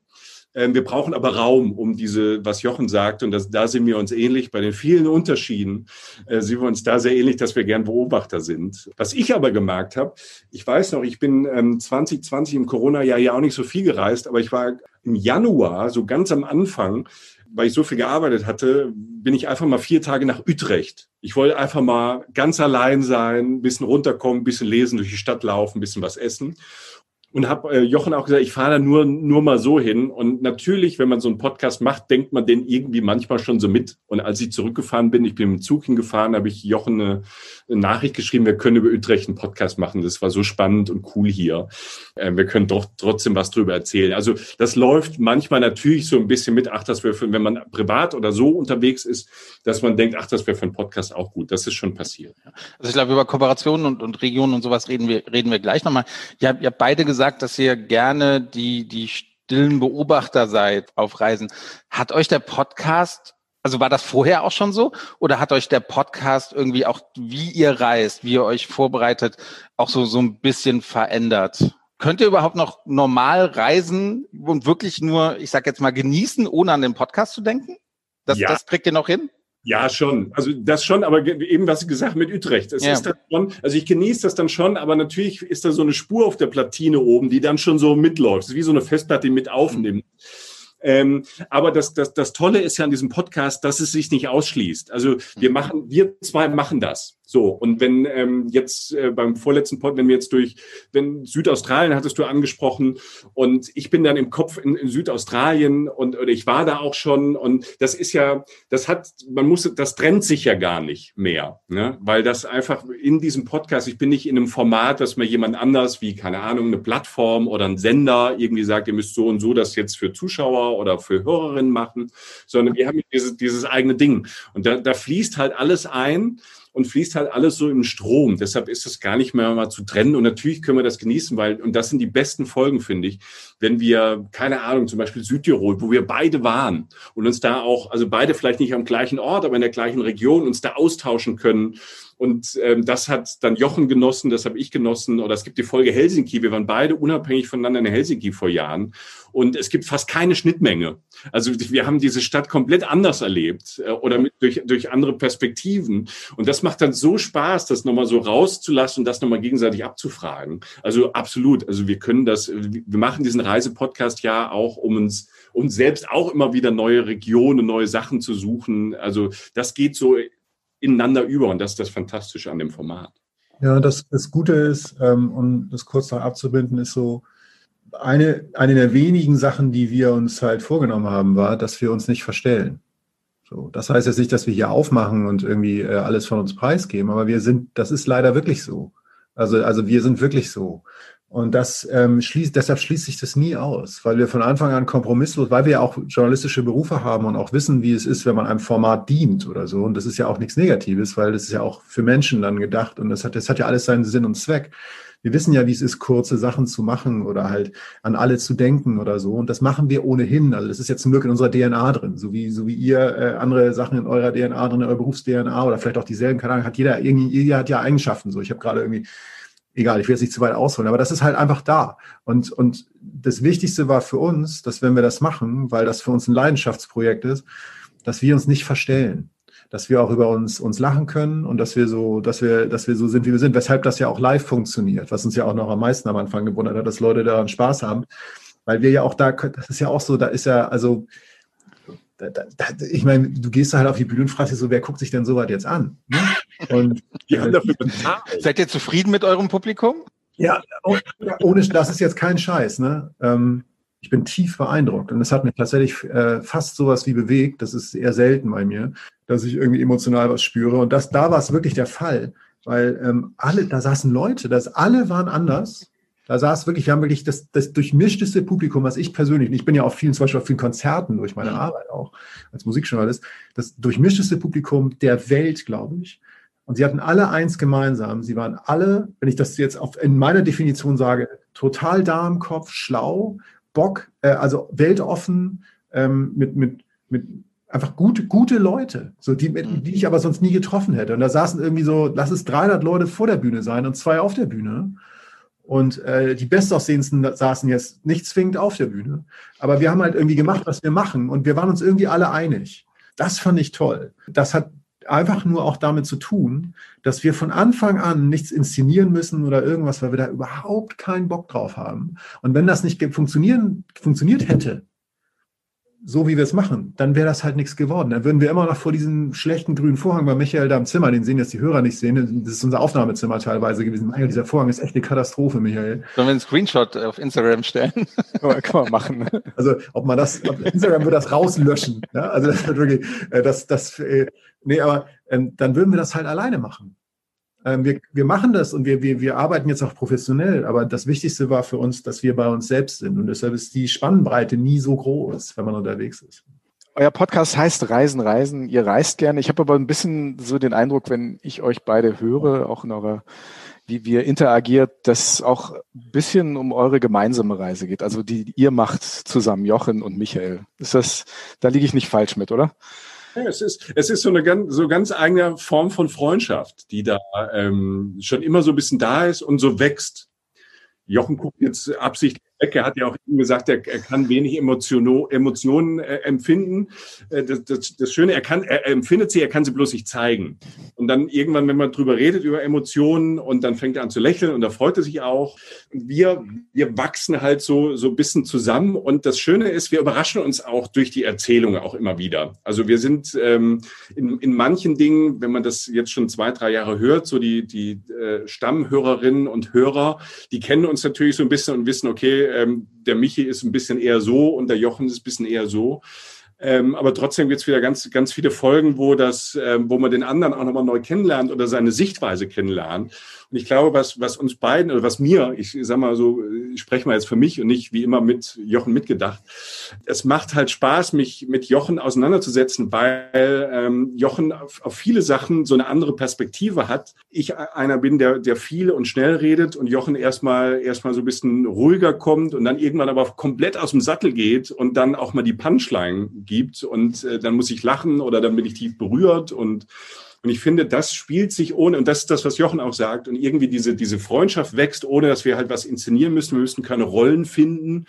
Ähm, wir brauchen aber Raum, um diese, was Jochen sagt, und das, da sind wir uns ähnlich, bei den vielen Unterschieden äh, sind wir uns da sehr ähnlich, dass wir gern Beobachter sind. Was ich aber gemerkt habe, ich weiß noch, ich bin ähm, 2020 im Corona-Jahr ja auch nicht so viel gereist, aber ich war im Januar, so ganz am Anfang, weil ich so viel gearbeitet hatte, bin ich einfach mal vier Tage nach Utrecht. Ich wollte einfach mal ganz allein sein, ein bisschen runterkommen, bisschen lesen, durch die Stadt laufen, bisschen was essen und habe äh, Jochen auch gesagt, ich fahre da nur, nur mal so hin. Und natürlich, wenn man so einen Podcast macht, denkt man den irgendwie manchmal schon so mit. Und als ich zurückgefahren bin, ich bin dem Zug hingefahren, habe ich Jochen eine, eine, Nachricht geschrieben, wir können über Utrecht einen Podcast machen. Das war so spannend und cool hier. Äh, wir können doch trotzdem was drüber erzählen. Also das läuft manchmal natürlich so ein bisschen mit, ach, das wäre, für, wenn man privat oder so unterwegs ist, dass man denkt, ach, das wäre für einen Podcast auch gut. Das ist schon passiert. Also ich glaube, über Kooperationen und, und Regionen und sowas reden wir, reden wir gleich nochmal. Ihr habt, ihr habt beide gesagt, gesagt, dass ihr gerne die, die stillen Beobachter seid auf Reisen. Hat euch der Podcast, also war das vorher auch schon so? Oder hat euch der Podcast irgendwie auch, wie ihr reist, wie ihr euch vorbereitet, auch so, so ein bisschen verändert? Könnt ihr überhaupt noch normal reisen und wirklich nur, ich sag jetzt mal, genießen, ohne an den Podcast zu denken? Das, ja. das kriegt ihr noch hin? Ja, schon. Also das schon, aber eben was ich gesagt mit Utrecht. Es ja. ist dann schon, also ich genieße das dann schon, aber natürlich ist da so eine Spur auf der Platine oben, die dann schon so mitläuft. Das ist wie so eine Festplatte, die mit aufnimmt. Ähm, aber das, das, das Tolle ist ja an diesem Podcast, dass es sich nicht ausschließt. Also wir machen, wir zwei machen das. So, und wenn ähm, jetzt äh, beim vorletzten Pod, wenn wir jetzt durch, wenn Südaustralien hattest du angesprochen und ich bin dann im Kopf in, in, Südaustralien und oder ich war da auch schon und das ist ja, das hat, man muss, das trennt sich ja gar nicht mehr, ne? weil das einfach in diesem Podcast, ich bin nicht in einem Format, dass mir jemand anders wie, keine Ahnung, eine Plattform oder ein Sender irgendwie sagt, ihr müsst so und so das jetzt für Zuschauer oder für Hörerinnen machen, sondern wir haben dieses, dieses eigene Ding und da, da fließt halt alles ein, und fließt halt alles so im Strom. Deshalb ist es gar nicht mehr mal zu trennen. Und natürlich können wir das genießen, weil, und das sind die besten Folgen, finde ich, wenn wir, keine Ahnung, zum Beispiel Südtirol, wo wir beide waren und uns da auch, also beide vielleicht nicht am gleichen Ort, aber in der gleichen Region uns da austauschen können und ähm, das hat dann Jochen genossen, das habe ich genossen. Oder es gibt die Folge Helsinki. Wir waren beide unabhängig voneinander in Helsinki vor Jahren. Und es gibt fast keine Schnittmenge. Also wir haben diese Stadt komplett anders erlebt äh, oder mit, durch, durch andere Perspektiven. Und das macht dann so Spaß, das nochmal so rauszulassen und das nochmal gegenseitig abzufragen. Also absolut. Also wir können das, wir machen diesen Reisepodcast ja auch, um uns uns selbst auch immer wieder neue Regionen, neue Sachen zu suchen. Also das geht so ineinander über und das ist das Fantastische an dem Format. Ja, das, das Gute ist, ähm, um das kurz noch abzubinden, ist so, eine, eine der wenigen Sachen, die wir uns halt vorgenommen haben, war, dass wir uns nicht verstellen. So, das heißt jetzt nicht, dass wir hier aufmachen und irgendwie äh, alles von uns preisgeben, aber wir sind, das ist leider wirklich so. Also, also wir sind wirklich so. Und das ähm, schließt, deshalb schließt sich das nie aus, weil wir von Anfang an kompromisslos, weil wir ja auch journalistische Berufe haben und auch wissen, wie es ist, wenn man einem Format dient oder so. Und das ist ja auch nichts Negatives, weil das ist ja auch für Menschen dann gedacht und das hat, das hat ja alles seinen Sinn und Zweck. Wir wissen ja, wie es ist, kurze Sachen zu machen oder halt an alle zu denken oder so. Und das machen wir ohnehin. Also das ist jetzt zum Glück in unserer DNA drin, so wie, so wie ihr äh, andere Sachen in eurer DNA drin, in eurer Berufs-DNA oder vielleicht auch dieselben, keine Ahnung, hat jeder irgendwie, jeder hat ja Eigenschaften. So, ich habe gerade irgendwie egal, ich will jetzt nicht zu weit ausholen, aber das ist halt einfach da. Und, und das Wichtigste war für uns, dass wenn wir das machen, weil das für uns ein Leidenschaftsprojekt ist, dass wir uns nicht verstellen, dass wir auch über uns, uns lachen können und dass wir so, dass wir, dass wir so sind, wie wir sind, weshalb das ja auch live funktioniert, was uns ja auch noch am meisten am Anfang gewundert hat, dass Leute daran Spaß haben, weil wir ja auch da, das ist ja auch so, da ist ja, also, da, da, ich meine, du gehst da halt auf die Bühne und fragst dich so, wer guckt sich denn so weit jetzt an? Ne? Und <laughs> die haben dafür bezahlt. Seid ihr zufrieden mit eurem Publikum? Ja, ohne, das ist jetzt kein Scheiß. Ne? Ähm, ich bin tief beeindruckt und es hat mich tatsächlich äh, fast sowas wie bewegt. Das ist eher selten bei mir, dass ich irgendwie emotional was spüre. Und das, da war es wirklich der Fall, weil ähm, alle, da saßen Leute, das alle waren anders da saß wirklich, wir haben wirklich das, das durchmischteste Publikum, was ich persönlich, ich bin ja auf vielen, zum Beispiel auf vielen Konzerten durch meine mhm. Arbeit auch als Musikjournalist, das durchmischteste Publikum der Welt, glaube ich. Und sie hatten alle eins gemeinsam. Sie waren alle, wenn ich das jetzt auf, in meiner Definition sage, total da im Kopf, schlau, Bock, äh, also weltoffen, ähm, mit, mit, mit einfach gute, gute Leute, so die, mhm. die ich aber sonst nie getroffen hätte. Und da saßen irgendwie so, lass es 300 Leute vor der Bühne sein und zwei auf der Bühne. Und äh, die Bestaussehendsten saßen jetzt nicht zwingend auf der Bühne. Aber wir haben halt irgendwie gemacht, was wir machen. Und wir waren uns irgendwie alle einig. Das fand ich toll. Das hat einfach nur auch damit zu tun, dass wir von Anfang an nichts inszenieren müssen oder irgendwas, weil wir da überhaupt keinen Bock drauf haben. Und wenn das nicht funktionieren, funktioniert hätte, so wie wir es machen, dann wäre das halt nichts geworden. Dann würden wir immer noch vor diesem schlechten grünen Vorhang bei Michael da im Zimmer, den sehen jetzt die Hörer nicht sehen, das ist unser Aufnahmezimmer teilweise gewesen. Michael, dieser Vorhang ist echt eine Katastrophe, Michael. Sollen wir einen Screenshot auf Instagram stellen? <laughs> kann man machen. Also ob man das, auf Instagram würde das rauslöschen. Ja? Also das wird wirklich, äh, das, das, äh, nee, aber ähm, dann würden wir das halt alleine machen. Ähm, wir, wir machen das und wir, wir, wir arbeiten jetzt auch professionell, aber das Wichtigste war für uns, dass wir bei uns selbst sind. Und deshalb ist die Spannbreite nie so groß, wenn man unterwegs ist. Euer Podcast heißt Reisen, Reisen. Ihr reist gerne. Ich habe aber ein bisschen so den Eindruck, wenn ich euch beide höre, auch in eurer, wie wir interagiert, dass auch ein bisschen um eure gemeinsame Reise geht. Also die ihr macht zusammen, Jochen und Michael. Ist das, da liege ich nicht falsch mit, oder? Es ist, es ist so eine ganz, so ganz eigene Form von Freundschaft, die da ähm, schon immer so ein bisschen da ist und so wächst. Jochen guckt jetzt absichtlich Er hat ja auch eben gesagt, er, er kann wenig Emotion, Emotionen äh, empfinden. Äh, das, das, das, Schöne, er kann, er, empfindet sie, er kann sie bloß nicht zeigen. Und dann irgendwann, wenn man drüber redet über Emotionen und dann fängt er an zu lächeln und da freut er sich auch. Wir, wir wachsen halt so, so ein bisschen zusammen. Und das Schöne ist, wir überraschen uns auch durch die Erzählung auch immer wieder. Also wir sind ähm, in, in manchen Dingen, wenn man das jetzt schon zwei, drei Jahre hört, so die, die äh, Stammhörerinnen und Hörer, die kennen uns natürlich so ein bisschen und wissen, okay, ähm, der Michi ist ein bisschen eher so und der Jochen ist ein bisschen eher so. Ähm, aber trotzdem gibt es wieder ganz, ganz viele Folgen, wo das, ähm, wo man den anderen auch nochmal neu kennenlernt oder seine Sichtweise kennenlernt. Und ich glaube, was, was uns beiden oder was mir, ich sag mal so, ich spreche mal jetzt für mich und nicht wie immer mit Jochen mitgedacht. Es macht halt Spaß, mich mit Jochen auseinanderzusetzen, weil ähm, Jochen auf, auf viele Sachen so eine andere Perspektive hat. Ich einer bin, der, der viel und schnell redet und Jochen erstmal erstmal so ein bisschen ruhiger kommt und dann irgendwann aber komplett aus dem Sattel geht und dann auch mal die Punchline gibt und äh, dann muss ich lachen oder dann bin ich tief berührt und und ich finde, das spielt sich ohne, und das ist das, was Jochen auch sagt, und irgendwie diese, diese Freundschaft wächst, ohne dass wir halt was inszenieren müssen. Wir müssen keine Rollen finden.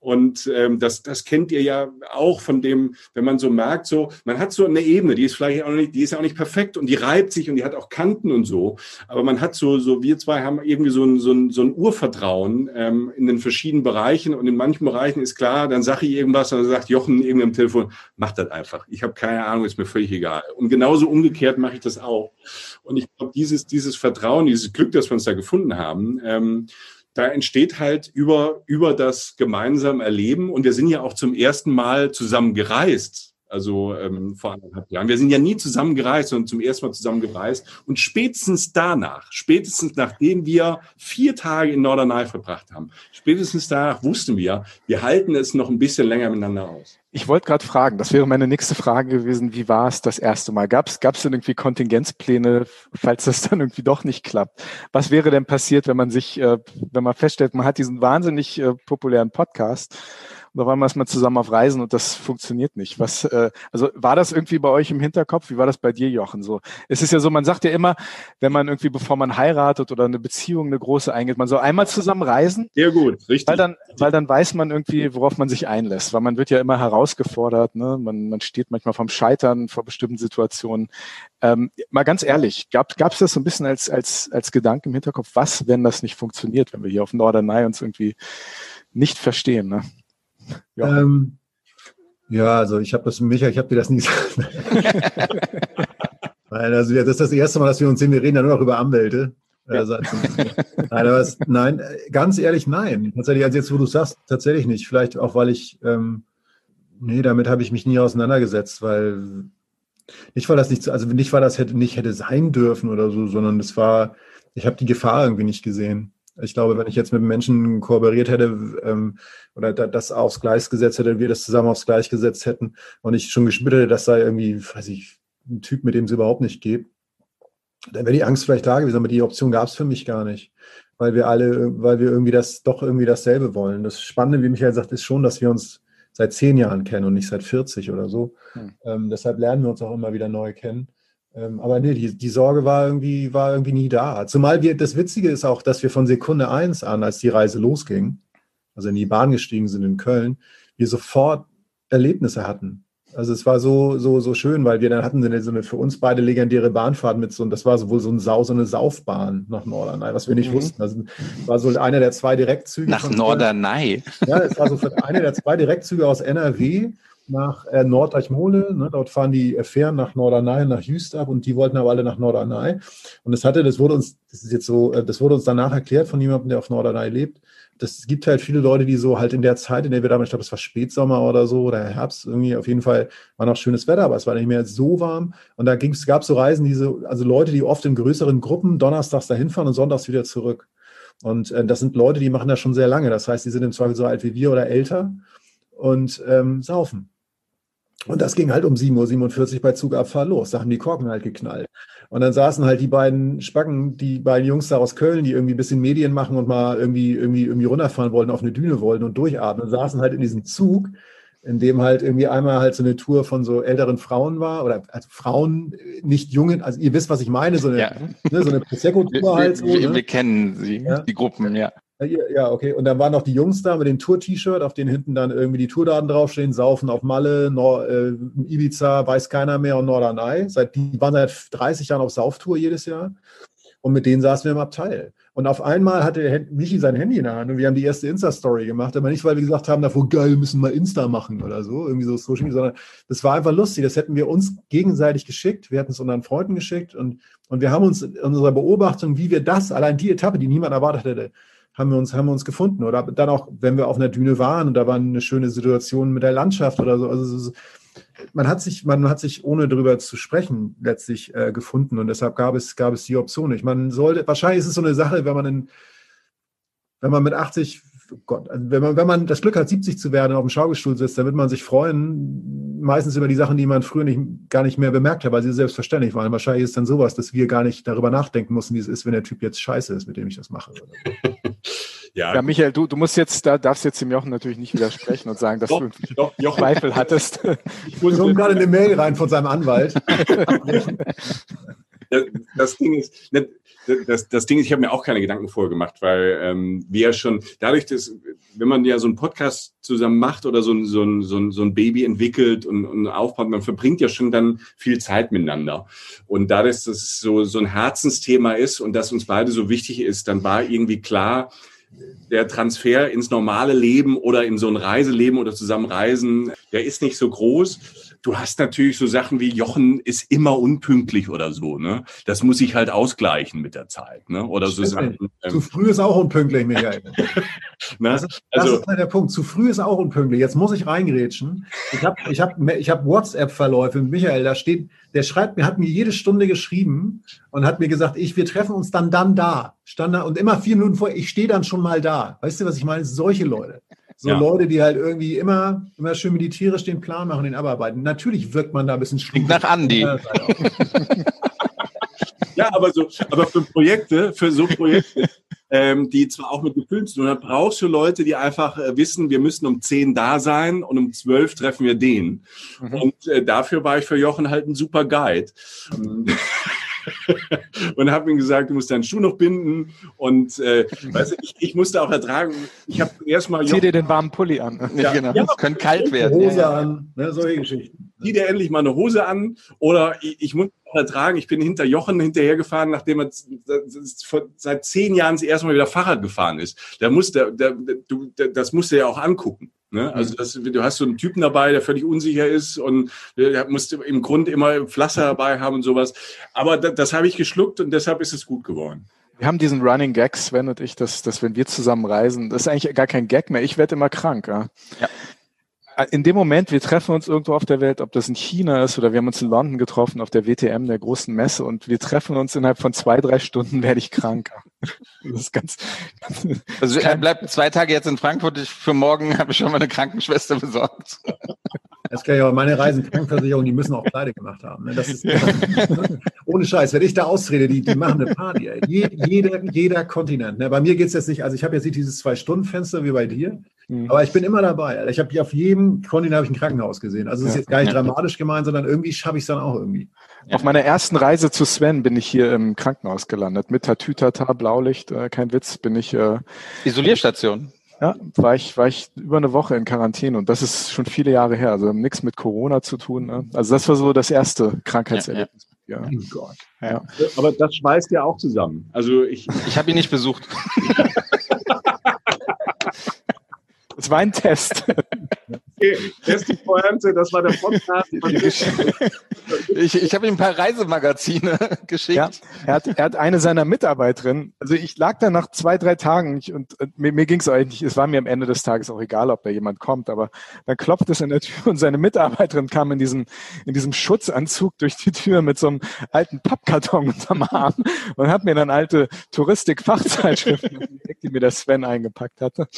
Und ähm, das, das kennt ihr ja auch von dem, wenn man so merkt, so, man hat so eine Ebene, die ist vielleicht auch nicht, die ist ja auch nicht perfekt und die reibt sich und die hat auch Kanten und so. Aber man hat so, so wir zwei haben irgendwie so ein, so ein, so ein Urvertrauen ähm, in den verschiedenen Bereichen und in manchen Bereichen ist klar, dann sage ich irgendwas und dann sagt Jochen irgendwie am Telefon, mach das einfach. Ich habe keine Ahnung, ist mir völlig egal. Und genauso umgekehrt mache ich das auch. Und ich glaube, dieses, dieses Vertrauen, dieses Glück, das wir uns da gefunden haben, ähm, da entsteht halt über, über das gemeinsame Erleben. Und wir sind ja auch zum ersten Mal zusammen gereist. Also ähm, vor anderthalb Jahren. Wir sind ja nie zusammen gereist, sondern zum ersten Mal zusammen gereist. Und spätestens danach, spätestens nachdem wir vier Tage in Norderney verbracht haben, spätestens danach wussten wir, wir halten es noch ein bisschen länger miteinander aus. Ich wollte gerade fragen, das wäre meine nächste Frage gewesen, wie war es das erste Mal? Gab es denn irgendwie Kontingenzpläne, falls das dann irgendwie doch nicht klappt? Was wäre denn passiert, wenn man sich, äh, wenn man feststellt, man hat diesen wahnsinnig äh, populären Podcast und auf einmal ist man zusammen auf Reisen und das funktioniert nicht. Was, äh, also war das irgendwie bei euch im Hinterkopf? Wie war das bei dir, Jochen? So, es ist ja so, man sagt ja immer, wenn man irgendwie, bevor man heiratet oder eine Beziehung, eine große eingeht, man soll einmal zusammen reisen. Sehr gut, richtig. Weil dann, weil dann weiß man irgendwie, worauf man sich einlässt. Weil man wird ja immer herausgefordert, ne? man, man steht manchmal vom Scheitern vor bestimmten Situationen. Ähm, mal ganz ehrlich, gab es das so ein bisschen als, als, als Gedanke im Hinterkopf, was, wenn das nicht funktioniert, wenn wir hier auf Norderney uns irgendwie nicht verstehen? Ne? Ja. Ähm, ja, also ich habe das, Micha, ich habe dir das nie gesagt. <laughs> Nein, also das ist das erste Mal, dass wir uns sehen. Wir reden ja nur noch über Anwälte. Ja. Also, nein, aber es, nein, ganz ehrlich, nein. Tatsächlich, also jetzt, wo du sagst, tatsächlich nicht. Vielleicht auch, weil ich, ähm, nee, damit habe ich mich nie auseinandergesetzt, weil nicht, weil das nicht, also nicht, weil das hätte, nicht hätte sein dürfen oder so, sondern es war, ich habe die Gefahr irgendwie nicht gesehen. Ich glaube, wenn ich jetzt mit Menschen kooperiert hätte ähm, oder da, das aufs Gleis gesetzt hätte, wir das zusammen aufs Gleis gesetzt hätten und ich schon gespürt hätte, das sei irgendwie, weiß ich, ein Typ, mit dem es überhaupt nicht geht, dann wäre die Angst vielleicht da gewesen, aber die Option gab es für mich gar nicht, weil wir alle, weil wir irgendwie das doch irgendwie dasselbe wollen. Das Spannende, wie Michael sagt, ist schon, dass wir uns seit zehn Jahren kennen und nicht seit 40 oder so. Hm. Ähm, deshalb lernen wir uns auch immer wieder neu kennen. Ähm, aber nee, die, die Sorge war irgendwie, war irgendwie nie da. Zumal wir, das Witzige ist auch, dass wir von Sekunde eins an, als die Reise losging, also in die Bahn gestiegen sind in Köln, wir sofort Erlebnisse hatten. Also es war so, so, so schön, weil wir dann hatten so eine für uns beide legendäre Bahnfahrt mit so, und das war so wohl so, ein Sau, so eine Saufbahn nach Norderney, was wir nicht mhm. wussten. Also war so einer der zwei Direktzüge. Nach Norderney. Ja, es war so einer der zwei Direktzüge aus NRW nach äh, Norddeich-Mole. Ne, dort fahren die Fähren nach Norderney, nach Jüst ab und die wollten aber alle nach Norderney. Und das hatte, das wurde uns, das ist jetzt so, äh, das wurde uns danach erklärt von jemandem, der auf Norderney lebt. Das gibt halt viele Leute, die so halt in der Zeit, in der wir damals, ich glaube, es war Spätsommer oder so oder Herbst, irgendwie auf jeden Fall war noch schönes Wetter, aber es war nicht mehr so warm. Und da gab es so Reisen, diese, also Leute, die oft in größeren Gruppen donnerstags dahin fahren und sonntags wieder zurück. Und äh, das sind Leute, die machen das schon sehr lange. Das heißt, die sind im Zweifel so alt wie wir oder älter und ähm, saufen. Und das ging halt um 7.47 Uhr bei Zugabfahrt los. Da haben die Korken halt geknallt. Und dann saßen halt die beiden Spacken, die beiden Jungs da aus Köln, die irgendwie ein bisschen Medien machen und mal irgendwie, irgendwie, irgendwie runterfahren wollten, auf eine Düne wollten und durchatmen, saßen halt in diesem Zug, in dem halt irgendwie einmal halt so eine Tour von so älteren Frauen war oder also Frauen, nicht jungen, also ihr wisst, was ich meine, so eine, ja. ne, so eine Prosecco-Tour halt. So, wir, ne? wir, kennen sie, ja. die Gruppen, ja. Ja, okay. Und dann waren noch die Jungs da mit dem Tour-T-Shirt, auf denen hinten dann irgendwie die Tourdaten draufstehen, saufen auf Malle, Nor äh, Ibiza, weiß keiner mehr und Norderney. Seit, die waren seit 30 Jahren auf Sauftour jedes Jahr. Und mit denen saßen wir im Abteil. Und auf einmal hatte Michi sein Handy in der Hand und wir haben die erste Insta-Story gemacht. Aber nicht, weil wir gesagt haben, davor geil, müssen wir Insta machen oder so, irgendwie so Social Media, sondern das war einfach lustig. Das hätten wir uns gegenseitig geschickt. Wir hätten es unseren Freunden geschickt und, und wir haben uns in unserer Beobachtung, wie wir das, allein die Etappe, die niemand erwartet hätte, haben wir uns, haben wir uns gefunden. Oder dann auch, wenn wir auf einer Düne waren und da war eine schöne Situation mit der Landschaft oder so. Also man hat sich, man hat sich, ohne darüber zu sprechen, letztlich äh, gefunden. Und deshalb gab es, gab es die Option nicht. Man sollte, wahrscheinlich ist es so eine Sache, wenn man in, wenn man mit 80 Gott, also wenn man, wenn man das Glück hat, 70 zu werden und auf dem Schaukelstuhl sitzt, dann wird man sich freuen, meistens über die Sachen, die man früher nicht, gar nicht mehr bemerkt hat, weil sie selbstverständlich waren. Wahrscheinlich ist dann sowas, dass wir gar nicht darüber nachdenken mussten, wie es ist, wenn der Typ jetzt scheiße ist, mit dem ich das mache. <laughs> ja, ja Michael, du, du musst jetzt, da darfst jetzt dem Jochen natürlich nicht widersprechen und sagen, dass doch, du doch, Jochen. Zweifel hattest. Ich hole gerade eine Mail rein von seinem Anwalt. <laughs> <laughs> das Ding ist, ne, das, das Ding ist, ich habe mir auch keine Gedanken vorgemacht, weil ähm, wir schon, dadurch, dass, wenn man ja so einen Podcast zusammen macht oder so ein, so ein, so ein, so ein Baby entwickelt und, und aufbaut, man verbringt ja schon dann viel Zeit miteinander. Und dadurch, dass es so, so ein Herzensthema ist und das uns beide so wichtig ist, dann war irgendwie klar, der Transfer ins normale Leben oder in so ein Reiseleben oder zusammenreisen, der ist nicht so groß du hast natürlich so Sachen wie Jochen ist immer unpünktlich oder so, ne? Das muss ich halt ausgleichen mit der Zeit, ne? Oder so Sachen. Ähm, Zu früh ist auch unpünktlich, Michael. <laughs> Na, das, ist, das also, ist halt der Punkt. Zu früh ist auch unpünktlich. Jetzt muss ich reingrätschen. Ich habe ich hab, ich hab WhatsApp-Verläufe mit Michael, da steht, der schreibt mir, hat mir jede Stunde geschrieben und hat mir gesagt, ich, wir treffen uns dann dann da. Stand da und immer vier Minuten vor, ich stehe dann schon mal da. Weißt du, was ich meine? Solche Leute. So ja. Leute, die halt irgendwie immer, immer schön meditierisch den Plan machen, den abarbeiten. Natürlich wirkt man da ein bisschen schwierig. nach Andi. <laughs> ja, aber so, aber für Projekte, für so Projekte, ähm, die zwar auch mit Gefühlen zu tun haben, brauchst du Leute, die einfach äh, wissen, wir müssen um zehn da sein und um zwölf treffen wir den. Mhm. Und äh, dafür war ich für Jochen halt ein super Guide. <laughs> <laughs> und habe ihm gesagt, du musst deinen Schuh noch binden. Und äh, <laughs> weißt du, ich, ich musste auch ertragen. Ich habe erstmal. Zieh dir den warmen Pulli an. Ja, <laughs> genau. Ja, es könnte kalt werden. Hose ja, an, ne, solche Geschichten. Zieh dir endlich mal eine Hose an. Oder ich, ich muss auch ertragen, ich bin hinter Jochen hinterhergefahren, nachdem er seit zehn Jahren das erste Mal wieder Fahrrad gefahren ist. Da muss der, der, du, der, das musst du ja auch angucken. Ne? Mhm. Also das, du hast so einen Typen dabei, der völlig unsicher ist und der musste im Grunde immer Pflaster dabei haben und sowas. Aber das, das habe ich geschluckt und deshalb ist es gut geworden. Wir haben diesen Running Gag, Sven und ich, dass, dass wenn wir zusammen reisen, das ist eigentlich gar kein Gag mehr. Ich werde immer krank. Ja? ja in dem Moment, wir treffen uns irgendwo auf der Welt, ob das in China ist oder wir haben uns in London getroffen auf der WTM, der großen Messe, und wir treffen uns innerhalb von zwei, drei Stunden, werde ich krank. Das ist ganz. also er bleibt zwei Tage jetzt in Frankfurt. Ich, für morgen habe ich schon mal eine Krankenschwester besorgt. Das kann ja auch meine Reisenkrankenversicherung, die müssen auch pleite gemacht haben. Ne? Das ist, <laughs> ohne Scheiß, wenn ich da austrete, die, die machen eine Party. Ey. jeder, jeder Kontinent. Ne? Bei mir geht es jetzt nicht, also ich habe jetzt nicht dieses Zwei-Stunden-Fenster wie bei dir, mhm. aber ich bin immer dabei. Ich habe auf jedem Kontinent habe ich ein Krankenhaus gesehen. Also es ist jetzt gar nicht dramatisch gemeint, sondern irgendwie schaffe ich es dann auch irgendwie. Auf meiner ersten Reise zu Sven bin ich hier im Krankenhaus gelandet. Mit Tatütata, Blaulicht, äh, kein Witz, bin ich. Äh, Isolierstation. Ja, war ich, war ich über eine Woche in Quarantäne und das ist schon viele Jahre her. Also nichts mit Corona zu tun. Ne? Also das war so das erste Krankheitserlebnis. Ja, ja. Oh Gott. Ja. Aber das schweißt ja auch zusammen. Also ich. Ich habe ihn nicht besucht. <laughs> <laughs> Das war ein Test. Okay, Test die Pointe, das war der Podcast. ich ich habe ihm ein paar Reisemagazine <laughs> geschickt. Ja, er, hat, er hat eine seiner Mitarbeiterinnen, also ich lag da nach zwei, drei Tagen und, und mir, mir ging es eigentlich, es war mir am Ende des Tages auch egal, ob da jemand kommt, aber dann klopft es an der Tür <laughs> und seine Mitarbeiterin kam in diesem, in diesem Schutzanzug durch die Tür mit so einem alten Pappkarton unterm Arm und hat mir dann alte Touristik-Fachzeitschriften, <laughs> die mir der Sven eingepackt hatte.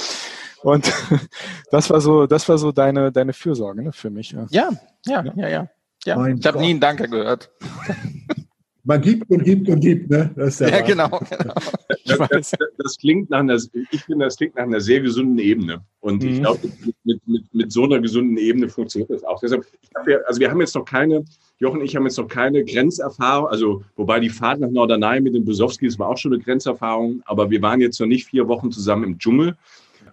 Und <laughs> das war so, das war so deine, deine Fürsorge ne, für mich. Ja, ja, ja, ja. ja. ja. ich habe nie einen Danke gehört. <laughs> Man gibt und gibt und gibt, ne? Das ist ja, genau. <laughs> genau. Das, das, das, klingt nach einer, ich finde, das klingt nach einer sehr gesunden Ebene. Und mhm. ich glaube, mit, mit, mit so einer gesunden Ebene funktioniert das auch. Deshalb, ja, also wir haben jetzt noch keine, Jochen ich haben jetzt noch keine Grenzerfahrung, also wobei die Fahrt nach Norderney mit den Besowskis war auch schon eine Grenzerfahrung, aber wir waren jetzt noch nicht vier Wochen zusammen im Dschungel.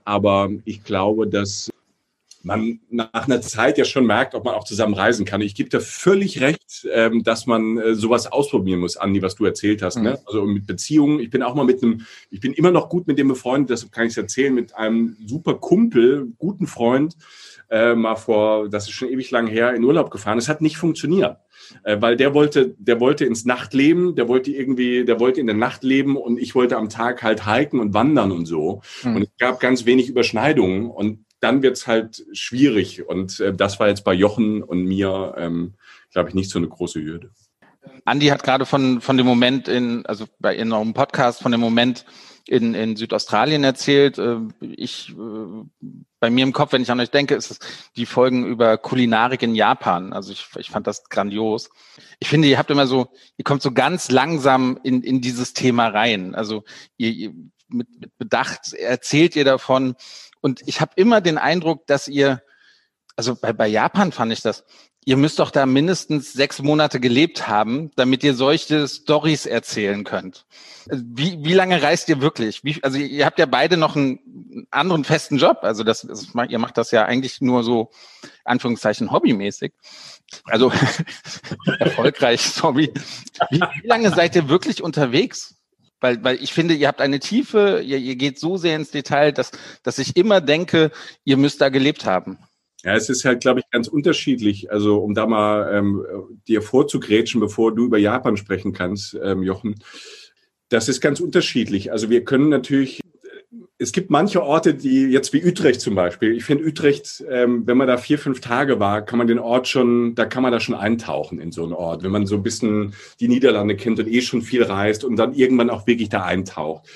Aber ich glaube, dass man nach einer Zeit ja schon merkt, ob man auch zusammen reisen kann. Ich gebe dir völlig recht, ähm, dass man äh, sowas ausprobieren muss, Andi, was du erzählt hast. Ne? Mhm. Also mit Beziehungen. Ich bin auch mal mit einem, ich bin immer noch gut mit dem befreundet, deshalb kann ich es erzählen, mit einem super Kumpel, guten Freund, äh, mal vor, das ist schon ewig lang her, in Urlaub gefahren. Es hat nicht funktioniert äh, weil der wollte, der wollte ins Nachtleben, der wollte irgendwie, der wollte in der Nacht leben und ich wollte am Tag halt hiken und wandern und so. Mhm. Und es gab ganz wenig Überschneidungen und dann wird's halt schwierig. Und äh, das war jetzt bei Jochen und mir, ähm, glaube ich, nicht so eine große Hürde. Andi hat gerade von, von dem Moment in, also bei Ihrem Podcast, von dem Moment in, in Südaustralien erzählt. Äh, ich, äh, bei mir im Kopf, wenn ich an euch denke, ist es die Folgen über Kulinarik in Japan. Also ich, ich fand das grandios. Ich finde, ihr habt immer so, ihr kommt so ganz langsam in, in dieses Thema rein. Also ihr, ihr mit, mit Bedacht erzählt ihr davon. Und ich habe immer den Eindruck, dass ihr, also bei, bei Japan fand ich das, Ihr müsst doch da mindestens sechs Monate gelebt haben, damit ihr solche Stories erzählen könnt. Wie, wie lange reist ihr wirklich? Wie, also ihr habt ja beide noch einen anderen festen Job. Also das, das ihr macht das ja eigentlich nur so Anführungszeichen hobbymäßig. Also <laughs> erfolgreich, sorry. Wie, wie lange seid ihr wirklich unterwegs? Weil, weil ich finde, ihr habt eine Tiefe, ihr, ihr geht so sehr ins Detail, dass, dass ich immer denke, ihr müsst da gelebt haben. Ja, es ist halt, glaube ich, ganz unterschiedlich. Also, um da mal ähm, dir vorzugrätschen, bevor du über Japan sprechen kannst, ähm, Jochen. Das ist ganz unterschiedlich. Also, wir können natürlich, es gibt manche Orte, die jetzt wie Utrecht zum Beispiel. Ich finde Utrecht, ähm, wenn man da vier, fünf Tage war, kann man den Ort schon, da kann man da schon eintauchen in so einen Ort. Wenn man so ein bisschen die Niederlande kennt und eh schon viel reist und dann irgendwann auch wirklich da eintaucht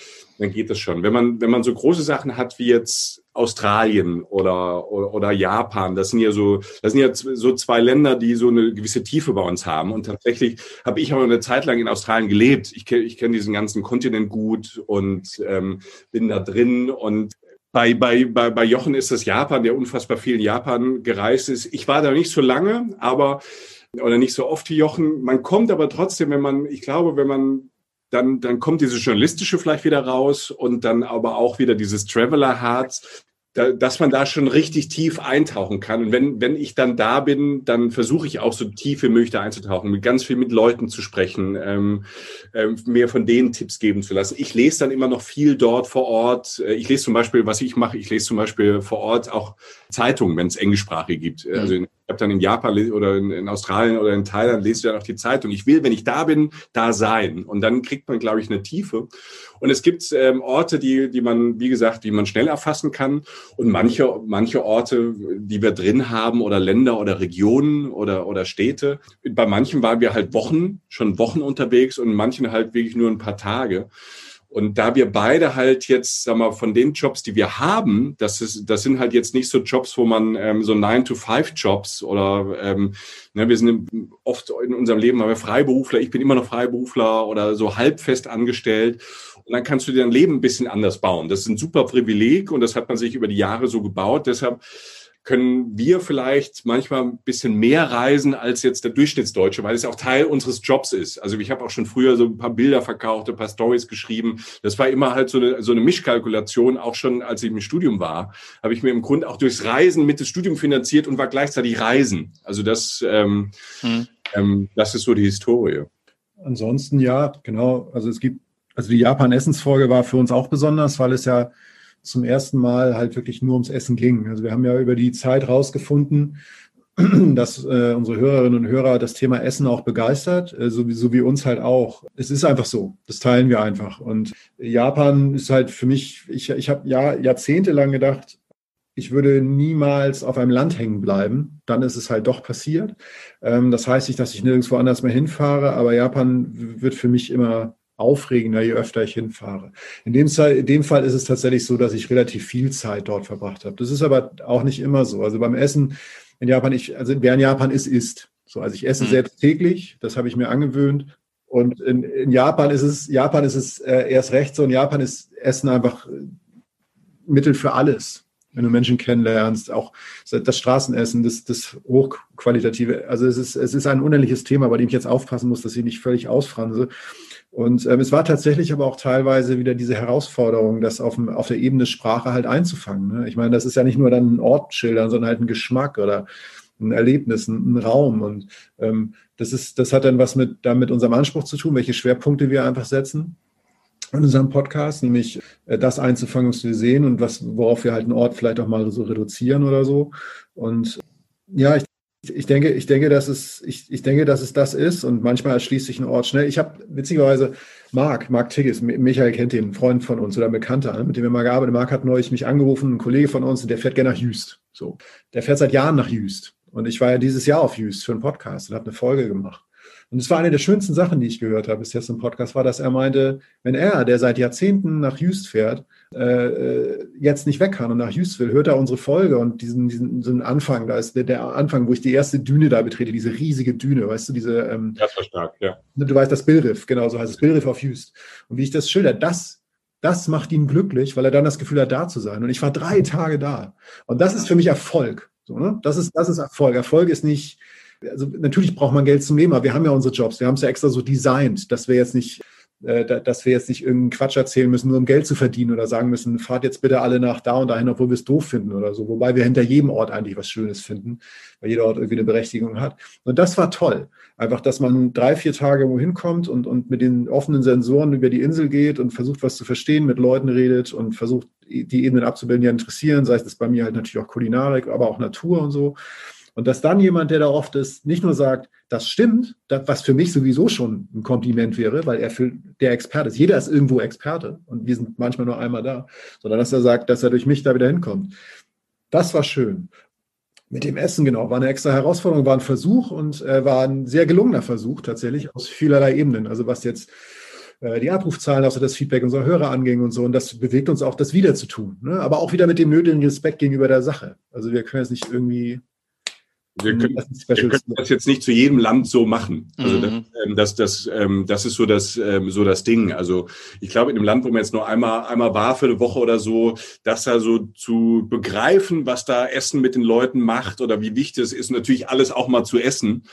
dann geht das schon. Wenn man, wenn man so große Sachen hat wie jetzt Australien oder, oder, oder Japan, das sind ja so, das sind ja so zwei Länder, die so eine gewisse Tiefe bei uns haben. Und tatsächlich habe ich auch eine Zeit lang in Australien gelebt. Ich kenne ich kenn diesen ganzen Kontinent gut und ähm, bin da drin und bei, bei, bei, bei Jochen ist das Japan, der unfassbar viel in Japan gereist ist. Ich war da nicht so lange, aber oder nicht so oft wie Jochen. Man kommt aber trotzdem, wenn man, ich glaube, wenn man dann, dann kommt dieses Journalistische vielleicht wieder raus und dann aber auch wieder dieses Traveler-Herz, da, dass man da schon richtig tief eintauchen kann. Und wenn, wenn ich dann da bin, dann versuche ich auch so tief wie möglich da einzutauchen, mit ganz viel mit Leuten zu sprechen, ähm, ähm, mir von denen Tipps geben zu lassen. Ich lese dann immer noch viel dort vor Ort. Äh, ich lese zum Beispiel, was ich mache, ich lese zum Beispiel vor Ort auch Zeitungen, wenn es Englischsprachige gibt. Mhm. Also in habe dann in Japan oder in, in, Australien oder in Thailand lese ich dann auch die Zeitung. Ich will, wenn ich da bin, da sein. Und dann kriegt man, glaube ich, eine Tiefe. Und es gibt ähm, Orte, die, die man, wie gesagt, die man schnell erfassen kann. Und manche, manche Orte, die wir drin haben oder Länder oder Regionen oder, oder Städte. Bei manchen waren wir halt Wochen, schon Wochen unterwegs und manchen halt wirklich nur ein paar Tage. Und da wir beide halt jetzt, sag mal, von den Jobs, die wir haben, das ist, das sind halt jetzt nicht so Jobs, wo man ähm, so 9-to-5-Jobs oder ähm, ne, wir sind oft in unserem Leben haben wir Freiberufler, ich bin immer noch Freiberufler oder so halbfest angestellt. Und dann kannst du dein Leben ein bisschen anders bauen. Das ist ein super Privileg und das hat man sich über die Jahre so gebaut. Deshalb können wir vielleicht manchmal ein bisschen mehr reisen als jetzt der Durchschnittsdeutsche, weil es auch Teil unseres Jobs ist. Also ich habe auch schon früher so ein paar Bilder verkauft, ein paar Stories geschrieben. Das war immer halt so eine, so eine Mischkalkulation, auch schon als ich im Studium war, habe ich mir im Grunde auch durchs Reisen mit dem Studium finanziert und war gleichzeitig Reisen. Also das, ähm, hm. ähm, das ist so die Historie. Ansonsten ja, genau. Also es gibt, also die Japan-Essensfolge war für uns auch besonders, weil es ja zum ersten Mal halt wirklich nur ums Essen ging. Also wir haben ja über die Zeit rausgefunden, <clears throat> dass äh, unsere Hörerinnen und Hörer das Thema Essen auch begeistert, äh, so, wie, so wie uns halt auch. Es ist einfach so, das teilen wir einfach. Und Japan ist halt für mich, ich, ich habe ja, jahrzehntelang gedacht, ich würde niemals auf einem Land hängen bleiben. Dann ist es halt doch passiert. Ähm, das heißt nicht, dass ich nirgendwo anders mehr hinfahre, aber Japan wird für mich immer aufregender, je öfter ich hinfahre. In dem, in dem Fall ist es tatsächlich so, dass ich relativ viel Zeit dort verbracht habe. Das ist aber auch nicht immer so. Also beim Essen in Japan, ich, also wer in Japan ist, isst. So, also ich esse mhm. selbst täglich, das habe ich mir angewöhnt. Und in, in, Japan ist es, Japan ist es äh, erst recht so. In Japan ist Essen einfach äh, Mittel für alles. Wenn du Menschen kennenlernst, auch das Straßenessen, das, das hochqualitative. Also es ist, es ist ein unendliches Thema, bei dem ich jetzt aufpassen muss, dass ich nicht völlig ausfranse. Und ähm, es war tatsächlich aber auch teilweise wieder diese Herausforderung, das auf, dem, auf der Ebene Sprache halt einzufangen. Ne? Ich meine, das ist ja nicht nur dann ein Ort schildern, sondern halt ein Geschmack oder ein Erlebnis, ein, ein Raum. Und ähm, das ist, das hat dann was mit, da mit unserem Anspruch zu tun, welche Schwerpunkte wir einfach setzen in unserem Podcast, nämlich äh, das einzufangen, was wir sehen und was, worauf wir halt einen Ort vielleicht auch mal so reduzieren oder so. Und ja, ich ich denke, ich denke, dass es, ich, ich denke, dass es das ist und manchmal erschließt sich ein Ort schnell. Ich habe witzigerweise Marc, Marc Tigges, Michael kennt den, Freund von uns oder Bekannter, mit dem wir mal gearbeitet. Marc hat neulich mich angerufen, ein Kollege von uns, und der fährt gerne nach Jüst. So, der fährt seit Jahren nach Jüst. Und ich war ja dieses Jahr auf Jüst für einen Podcast und habe eine Folge gemacht. Und es war eine der schönsten Sachen, die ich gehört habe bis jetzt im Podcast, war, dass er meinte, wenn er, der seit Jahrzehnten nach Jüst fährt, äh, äh, jetzt nicht weg kann und nach will, hört er unsere Folge und diesen, diesen, diesen Anfang, da ist der, der, Anfang, wo ich die erste Düne da betrete, diese riesige Düne, weißt du, diese. Ähm, das war stark, ja. Du weißt, das Billriff, genau, so heißt es, Billriff auf Jüst. Und wie ich das schilder, das das macht ihn glücklich, weil er dann das Gefühl hat, da zu sein. Und ich war drei Tage da. Und das ist für mich Erfolg. So, ne? das, ist, das ist Erfolg. Erfolg ist nicht, also natürlich braucht man Geld zum Leben, aber wir haben ja unsere Jobs, wir haben es ja extra so designt, dass wir jetzt nicht, dass wir jetzt nicht irgendeinen Quatsch erzählen müssen, nur um Geld zu verdienen oder sagen müssen, fahrt jetzt bitte alle nach da und dahin, obwohl wir es doof finden oder so. Wobei wir hinter jedem Ort eigentlich was Schönes finden, weil jeder Ort irgendwie eine Berechtigung hat. Und das war toll. Einfach, dass man drei, vier Tage wohin kommt und, und mit den offenen Sensoren über die Insel geht und versucht, was zu verstehen, mit Leuten redet und versucht, die Ebenen abzubilden, die interessieren, sei es bei mir halt natürlich auch Kulinarik, aber auch Natur und so. Und dass dann jemand, der da oft ist, nicht nur sagt, das stimmt, das, was für mich sowieso schon ein Kompliment wäre, weil er für der Experte ist. Jeder ist irgendwo Experte und wir sind manchmal nur einmal da, sondern dass er sagt, dass er durch mich da wieder hinkommt. Das war schön. Mit dem Essen, genau, war eine extra Herausforderung, war ein Versuch und äh, war ein sehr gelungener Versuch tatsächlich aus vielerlei Ebenen. Also was jetzt äh, die Abrufzahlen, also das Feedback unserer Hörer anging und so. Und das bewegt uns auch, das wieder zu tun. Ne? Aber auch wieder mit dem nötigen Respekt gegenüber der Sache. Also wir können jetzt nicht irgendwie wir können, wir können, das jetzt nicht zu jedem Land so machen. Also mhm. Ähm, das, das, das, ähm, das ist so das, ähm, so das Ding. Also ich glaube, in einem Land, wo man jetzt nur einmal, einmal war für eine Woche oder so, das da so zu begreifen, was da Essen mit den Leuten macht oder wie wichtig es ist, natürlich alles auch mal zu essen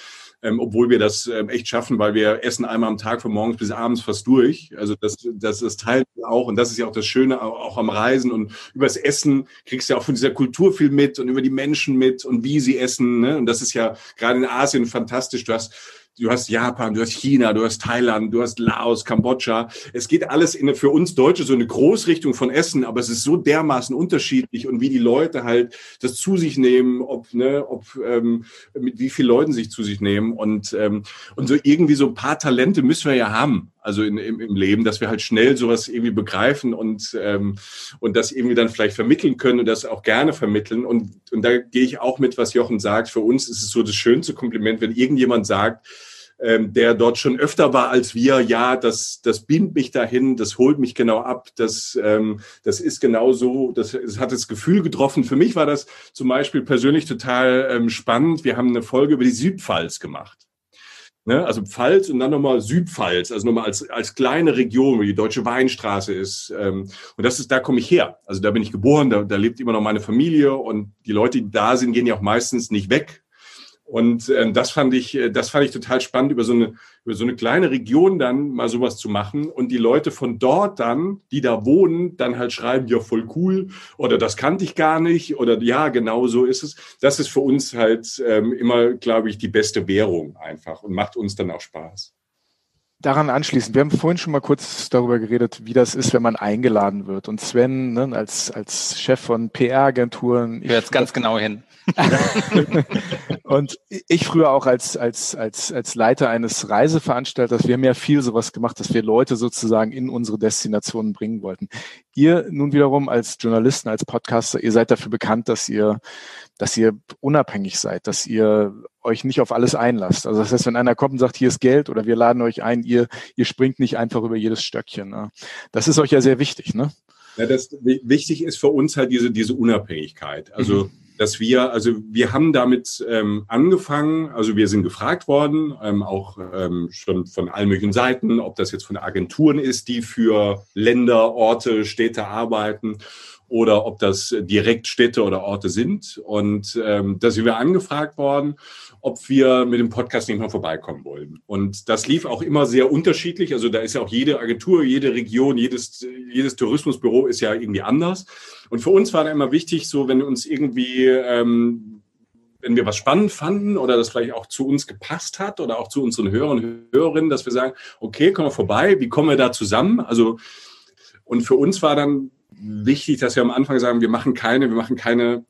ähm, obwohl wir das ähm, echt schaffen, weil wir essen einmal am Tag von morgens bis abends fast durch. Also das, das, das teilt auch und das ist ja auch das Schöne auch am Reisen und übers Essen kriegst du ja auch von dieser Kultur viel mit und über die Menschen mit und wie sie essen. Ne? Und das ist ja gerade in Asien fantastisch. Du hast du hast Japan, du hast China, du hast Thailand, du hast Laos, Kambodscha. Es geht alles in eine, für uns Deutsche so eine Großrichtung von Essen, aber es ist so dermaßen unterschiedlich und wie die Leute halt das zu sich nehmen, ob, ne, ob ähm, mit wie vielen Leuten sich zu sich nehmen und, ähm, und so irgendwie so ein paar Talente müssen wir ja haben. Also in, im, im Leben, dass wir halt schnell sowas irgendwie begreifen und, ähm, und das irgendwie dann vielleicht vermitteln können und das auch gerne vermitteln. Und, und da gehe ich auch mit, was Jochen sagt. Für uns ist es so das schönste Kompliment, wenn irgendjemand sagt, ähm, der dort schon öfter war als wir, ja, das, das bindet mich dahin, das holt mich genau ab, das, ähm, das ist genau so, das, das hat das Gefühl getroffen. Für mich war das zum Beispiel persönlich total ähm, spannend. Wir haben eine Folge über die Südpfalz gemacht. Ne? Also Pfalz und dann nochmal Südpfalz, also nochmal als, als kleine Region, wo die Deutsche Weinstraße ist. Ähm, und das ist, da komme ich her. Also da bin ich geboren, da, da lebt immer noch meine Familie und die Leute, die da sind, gehen ja auch meistens nicht weg. Und ähm, das fand ich, äh, das fand ich total spannend, über so eine über so eine kleine Region dann mal sowas zu machen und die Leute von dort dann, die da wohnen, dann halt schreiben, ja voll cool oder das kannte ich gar nicht oder ja genau so ist es. Das ist für uns halt ähm, immer, glaube ich, die beste Währung einfach und macht uns dann auch Spaß daran anschließend, wir haben vorhin schon mal kurz darüber geredet, wie das ist, wenn man eingeladen wird. Und Sven, ne, als, als Chef von PR-Agenturen. Ich jetzt ganz <laughs> genau hin. und ich früher auch als, als, als, als Leiter eines Reiseveranstalters, wir haben ja viel sowas gemacht, dass wir Leute sozusagen in unsere Destinationen bringen wollten. Ihr nun wiederum als Journalisten, als Podcaster, ihr seid dafür bekannt, dass ihr, dass ihr unabhängig seid, dass ihr euch nicht auf alles einlasst. Also das heißt, wenn einer kommt und sagt, hier ist Geld oder wir laden euch ein, ihr, ihr springt nicht einfach über jedes Stöckchen. Ne? Das ist euch ja sehr wichtig, ne? Ja, das wichtig ist für uns halt diese, diese Unabhängigkeit. Also mhm dass wir, also wir haben damit ähm, angefangen, also wir sind gefragt worden, ähm, auch ähm, schon von allen möglichen Seiten, ob das jetzt von Agenturen ist, die für Länder, Orte, Städte arbeiten oder ob das direkt Städte oder Orte sind. Und ähm, da sind wir angefragt worden, ob wir mit dem Podcast nicht mal vorbeikommen wollen. Und das lief auch immer sehr unterschiedlich. Also da ist ja auch jede Agentur, jede Region, jedes, jedes Tourismusbüro ist ja irgendwie anders. Und für uns war da immer wichtig, so wenn uns irgendwie ähm, wenn wir was spannend fanden oder das vielleicht auch zu uns gepasst hat oder auch zu unseren Hörern und Hörerinnen, dass wir sagen, okay, kommen wir vorbei, wie kommen wir da zusammen? Also, und für uns war dann wichtig, dass wir am Anfang sagen, wir machen keine, wir machen keine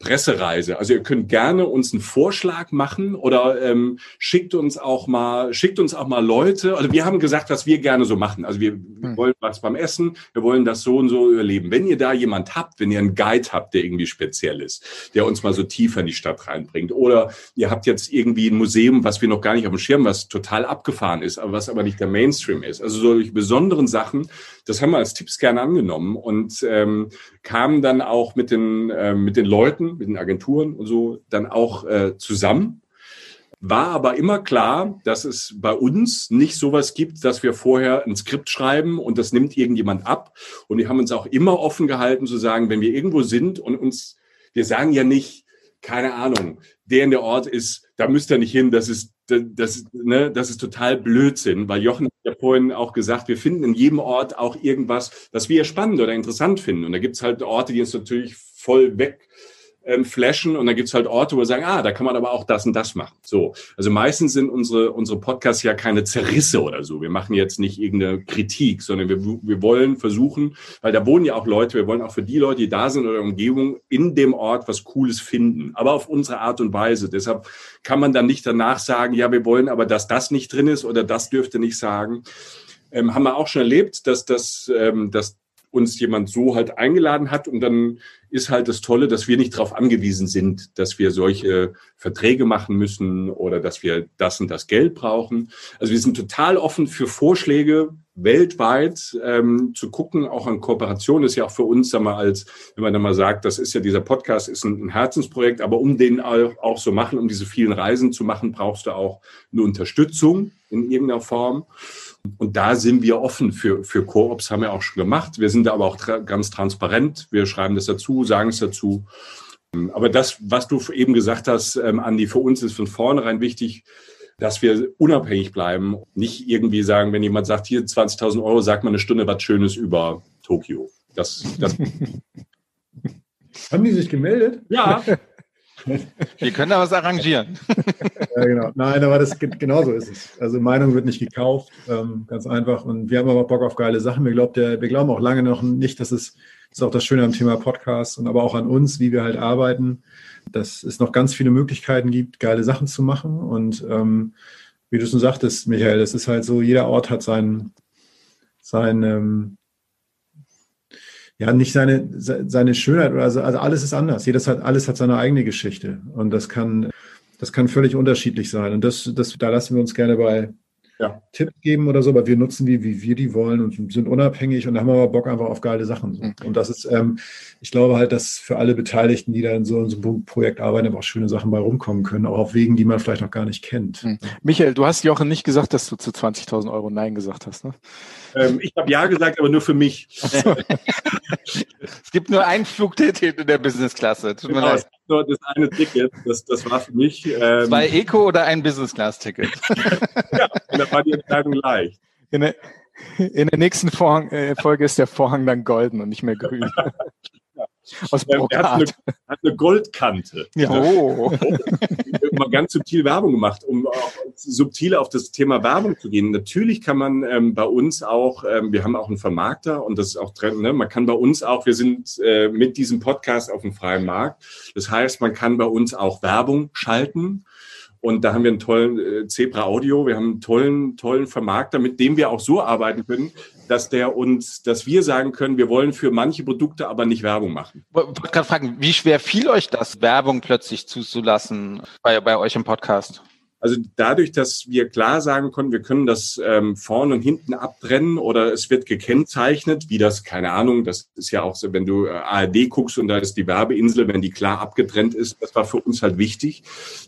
Pressereise. Also ihr könnt gerne uns einen Vorschlag machen oder ähm, schickt uns auch mal, schickt uns auch mal Leute. Also wir haben gesagt, was wir gerne so machen. Also wir, wir hm. wollen was beim Essen, wir wollen das so und so überleben. Wenn ihr da jemand habt, wenn ihr einen Guide habt, der irgendwie speziell ist, der uns mal so tiefer in die Stadt reinbringt, oder ihr habt jetzt irgendwie ein Museum, was wir noch gar nicht auf dem Schirm, was total abgefahren ist, aber was aber nicht der Mainstream ist. Also solche besonderen Sachen, das haben wir als Tipps gerne angenommen und ähm, kamen dann auch mit den äh, mit den Leuten mit den Agenturen und so dann auch äh, zusammen. War aber immer klar, dass es bei uns nicht sowas gibt, dass wir vorher ein Skript schreiben und das nimmt irgendjemand ab. Und wir haben uns auch immer offen gehalten zu sagen, wenn wir irgendwo sind und uns, wir sagen ja nicht, keine Ahnung, der in der Ort ist, da müsst ihr nicht hin, das ist, das, ne, das ist total Blödsinn, weil Jochen hat ja vorhin auch gesagt, wir finden in jedem Ort auch irgendwas, was wir spannend oder interessant finden. Und da gibt's halt Orte, die uns natürlich voll weg ähm, flashen und dann gibt's halt Orte, wo wir sagen, ah, da kann man aber auch das und das machen. So, also meistens sind unsere unsere Podcasts ja keine Zerrisse oder so. Wir machen jetzt nicht irgendeine Kritik, sondern wir, wir wollen versuchen, weil da wohnen ja auch Leute, wir wollen auch für die Leute, die da sind oder der Umgebung in dem Ort was Cooles finden, aber auf unsere Art und Weise. Deshalb kann man dann nicht danach sagen, ja, wir wollen aber, dass das nicht drin ist oder das dürfte nicht sagen. Ähm, haben wir auch schon erlebt, dass das, ähm, dass uns jemand so halt eingeladen hat. Und dann ist halt das Tolle, dass wir nicht darauf angewiesen sind, dass wir solche Verträge machen müssen oder dass wir das und das Geld brauchen. Also wir sind total offen für Vorschläge weltweit ähm, zu gucken, auch an Kooperation ist ja auch für uns, sag mal, als wenn man dann mal sagt, das ist ja dieser Podcast ist ein, ein Herzensprojekt, aber um den auch, auch so machen, um diese vielen Reisen zu machen, brauchst du auch eine Unterstützung in irgendeiner Form. Und da sind wir offen für, für Koops, haben wir auch schon gemacht. Wir sind da aber auch tra ganz transparent. Wir schreiben das dazu, sagen es dazu. Aber das, was du eben gesagt hast, ähm, Andi, für uns ist von vornherein wichtig, dass wir unabhängig bleiben. Nicht irgendwie sagen, wenn jemand sagt, hier 20.000 Euro, sagt man eine Stunde was Schönes über Tokio. Das, das <laughs> Haben die sich gemeldet? Ja. <laughs> Wir können da was arrangieren. <laughs> Ja, genau. Nein, aber das genauso ist es. Also Meinung wird nicht gekauft, ähm, ganz einfach. Und wir haben aber Bock auf geile Sachen. Wir, glaubt, wir glauben auch lange noch nicht, dass es das ist auch das Schöne am Thema Podcast und aber auch an uns, wie wir halt arbeiten, dass es noch ganz viele Möglichkeiten gibt, geile Sachen zu machen. Und ähm, wie du schon sagtest, Michael, das ist halt so, jeder Ort hat seinen, sein, ähm, ja, nicht seine, seine Schönheit oder also, also alles ist anders. Jedes hat, alles hat seine eigene Geschichte. Und das kann, das kann völlig unterschiedlich sein. Und das, das, da lassen wir uns gerne bei, ja. Tipps geben oder so, aber wir nutzen die, wie wir die wollen und sind unabhängig und haben aber Bock einfach auf geile Sachen. So. Mhm. Und das ist, ähm, ich glaube halt, dass für alle Beteiligten, die da in so, in so einem Projekt arbeiten, aber auch schöne Sachen bei rumkommen können, auch auf Wegen, die man vielleicht noch gar nicht kennt. Mhm. Michael, du hast Jochen nicht gesagt, dass du zu 20.000 Euro Nein gesagt hast, ne? Ähm, ich habe Ja gesagt, aber nur für mich. <laughs> es gibt nur ein Flugticket in der Business-Klasse. Tut mir genau, leid. Nur das eine Ticket, das, das war für mich. Ähm, Zwei Eco oder ein Business-Class-Ticket? <laughs> <laughs> ja, da war die Entscheidung leicht. In der, in der nächsten Vorhang, äh, Folge ist der Vorhang dann golden und nicht mehr grün. <laughs> Aus Brokat. Er hat eine, hat eine Goldkante. Ja. Oh. <laughs> Mal ganz subtil Werbung gemacht, um auch subtil auf das Thema Werbung zu gehen. Natürlich kann man ähm, bei uns auch, ähm, wir haben auch einen Vermarkter und das ist auch drin, ne? man kann bei uns auch, wir sind äh, mit diesem Podcast auf dem freien Markt. Das heißt, man kann bei uns auch Werbung schalten. Und da haben wir einen tollen äh, Zebra Audio, wir haben einen tollen, tollen Vermarkter, mit dem wir auch so arbeiten können, dass der uns, dass wir sagen können, wir wollen für manche Produkte aber nicht Werbung machen. Ich wollte gerade fragen, wie schwer fiel euch das, Werbung plötzlich zuzulassen bei, bei euch im Podcast? Also dadurch, dass wir klar sagen können, wir können das ähm, vorne und hinten abtrennen oder es wird gekennzeichnet, wie das, keine Ahnung, das ist ja auch so, wenn du äh, ARD guckst und da ist die Werbeinsel, wenn die klar abgetrennt ist, das war für uns halt wichtig,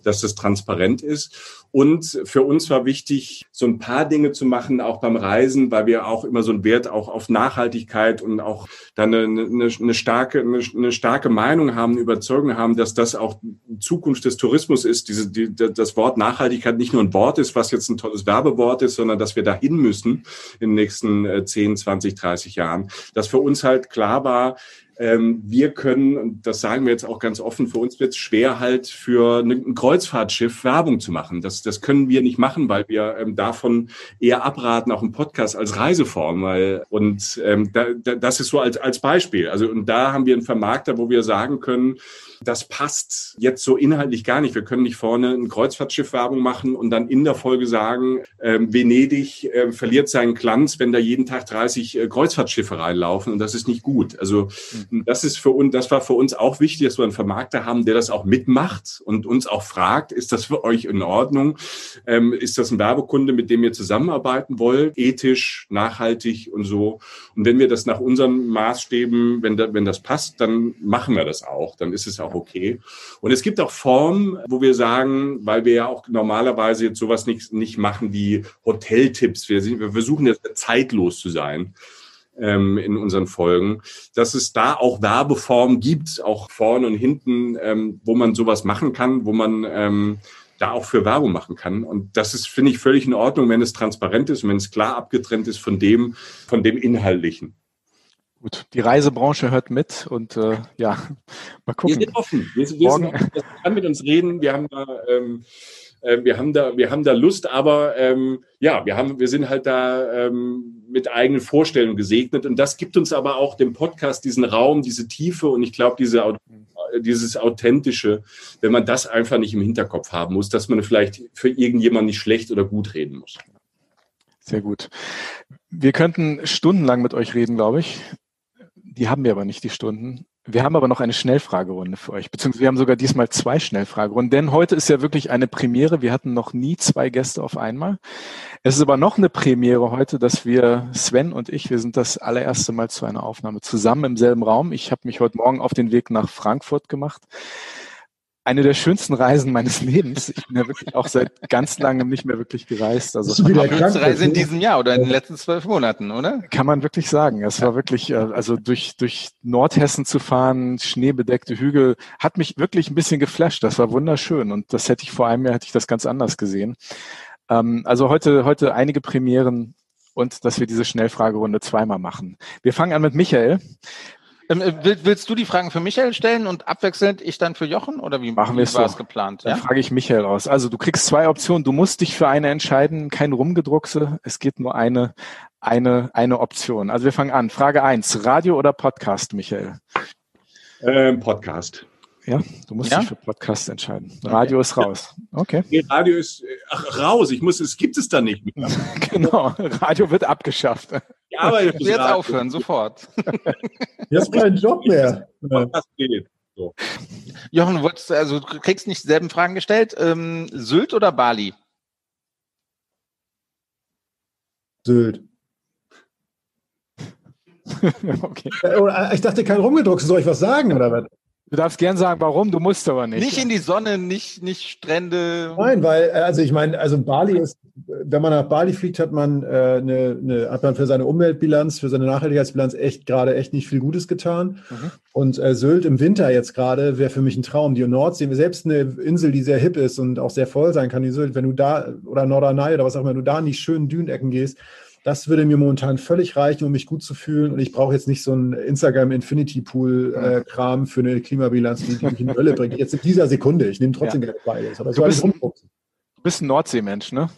dass das transparent ist. Und für uns war wichtig, so ein paar Dinge zu machen, auch beim Reisen, weil wir auch immer so einen Wert auch auf Nachhaltigkeit und auch dann eine, eine, eine starke, eine, eine, starke Meinung haben, Überzeugung haben, dass das auch Zukunft des Tourismus ist. Diese, die, das Wort Nachhaltigkeit nicht nur ein Wort ist, was jetzt ein tolles Werbewort ist, sondern dass wir dahin müssen in den nächsten 10, 20, 30 Jahren. Dass für uns halt klar war, ähm, wir können, und das sagen wir jetzt auch ganz offen, für uns wird es schwer halt für ein Kreuzfahrtschiff Werbung zu machen. Das, das können wir nicht machen, weil wir ähm, davon eher abraten, auch im Podcast als Reiseform. Weil, und ähm, da, da, das ist so als, als Beispiel. Also und da haben wir einen Vermarkter, wo wir sagen können, das passt jetzt so inhaltlich gar nicht. Wir können nicht vorne ein Kreuzfahrtschiff Werbung machen und dann in der Folge sagen, ähm, Venedig äh, verliert seinen Glanz, wenn da jeden Tag 30 äh, Kreuzfahrtschiffe reinlaufen und das ist nicht gut. Also mhm. das ist für uns, das war für uns auch wichtig, dass wir einen Vermarkter haben, der das auch mitmacht und uns auch fragt, ist das für euch in Ordnung? Ähm, ist das ein Werbekunde, mit dem ihr zusammenarbeiten wollt? Ethisch, nachhaltig und so. Und wenn wir das nach unseren Maßstäben, wenn, da, wenn das passt, dann machen wir das auch. Dann ist es auch auch okay. Und es gibt auch Formen, wo wir sagen, weil wir ja auch normalerweise jetzt sowas nicht, nicht machen wie Hoteltipps. Wir, sind, wir versuchen jetzt zeitlos zu sein ähm, in unseren Folgen, dass es da auch Werbeformen gibt, auch vorne und hinten, ähm, wo man sowas machen kann, wo man ähm, da auch für Werbung machen kann. Und das ist, finde ich, völlig in Ordnung, wenn es transparent ist wenn es klar abgetrennt ist von dem, von dem Inhaltlichen. Gut, die Reisebranche hört mit und äh, ja, <laughs> mal gucken. Wir sind offen. Wir, wir Morgen. sind, das kann mit uns reden. Wir haben da, ähm, äh, wir haben da, wir haben da Lust, aber ähm, ja, wir haben, wir sind halt da ähm, mit eigenen Vorstellungen gesegnet und das gibt uns aber auch dem Podcast diesen Raum, diese Tiefe und ich glaube diese dieses authentische, wenn man das einfach nicht im Hinterkopf haben muss, dass man vielleicht für irgendjemand nicht schlecht oder gut reden muss. Sehr gut. Wir könnten stundenlang mit euch reden, glaube ich. Die haben wir aber nicht, die Stunden. Wir haben aber noch eine Schnellfragerunde für euch, beziehungsweise wir haben sogar diesmal zwei Schnellfragerunden, denn heute ist ja wirklich eine Premiere. Wir hatten noch nie zwei Gäste auf einmal. Es ist aber noch eine Premiere heute, dass wir, Sven und ich, wir sind das allererste Mal zu einer Aufnahme zusammen im selben Raum. Ich habe mich heute Morgen auf den Weg nach Frankfurt gemacht eine der schönsten Reisen meines Lebens. Ich bin ja wirklich auch seit ganz langem nicht mehr wirklich gereist. Also die schönste Reise in diesem Jahr oder in den letzten zwölf Monaten, oder? Kann man wirklich sagen. Es war wirklich, äh, also durch, durch Nordhessen zu fahren, schneebedeckte Hügel, hat mich wirklich ein bisschen geflasht. Das war wunderschön und das hätte ich vor einem Jahr hätte ich das ganz anders gesehen. Ähm, also heute, heute einige Premieren und dass wir diese Schnellfragerunde zweimal machen. Wir fangen an mit Michael. Ähm, äh, willst du die Fragen für Michael stellen und abwechselnd ich dann für Jochen oder wie machen wir es so? geplant? Dann ja? frage ich Michael aus. Also du kriegst zwei Optionen. Du musst dich für eine entscheiden, kein Rumgedruckse. Es geht nur eine, eine, eine Option. Also wir fangen an. Frage eins: Radio oder Podcast, Michael? Ähm, Podcast. Ja, du musst ja? dich für Podcast entscheiden. Radio okay. ist raus. Okay. Nee, Radio ist ach, raus. Ich muss, es gibt es da nicht mehr. <laughs> genau. Radio wird abgeschafft. Ich arbeite jetzt aufhören, sofort. Jetzt kein Job mehr. Das geht. So. Jochen, du, wolltest, also, du kriegst nicht dieselben Fragen gestellt. Ähm, Sylt oder Bali? Sylt. <laughs> okay. Äh, ich dachte, kein rumgedruckt. Soll ich was sagen oder was? Du darfst gern sagen, warum, du musst aber nicht. Nicht in die Sonne, nicht, nicht Strände. Nein, weil, äh, also ich meine, also Bali ist, wenn man nach Bali fliegt, hat man, äh, eine, eine, hat man für seine Umweltbilanz, für seine Nachhaltigkeitsbilanz echt gerade echt nicht viel Gutes getan. Mhm. Und äh, Sylt im Winter jetzt gerade wäre für mich ein Traum. Die Nordsee, selbst eine Insel, die sehr hip ist und auch sehr voll sein kann, die Sylt, wenn du da, oder Norderney oder was auch immer, wenn du da in die schönen Dünenecken gehst, das würde mir momentan völlig reichen, um mich gut zu fühlen. Und ich brauche jetzt nicht so einen Instagram Infinity Pool äh, Kram für eine Klimabilanz, die, mich in die Hölle bringt. Jetzt in dieser Sekunde. Ich nehme trotzdem ja. beides. Aber du, bist ein, du bist ein Nordseemensch, ne?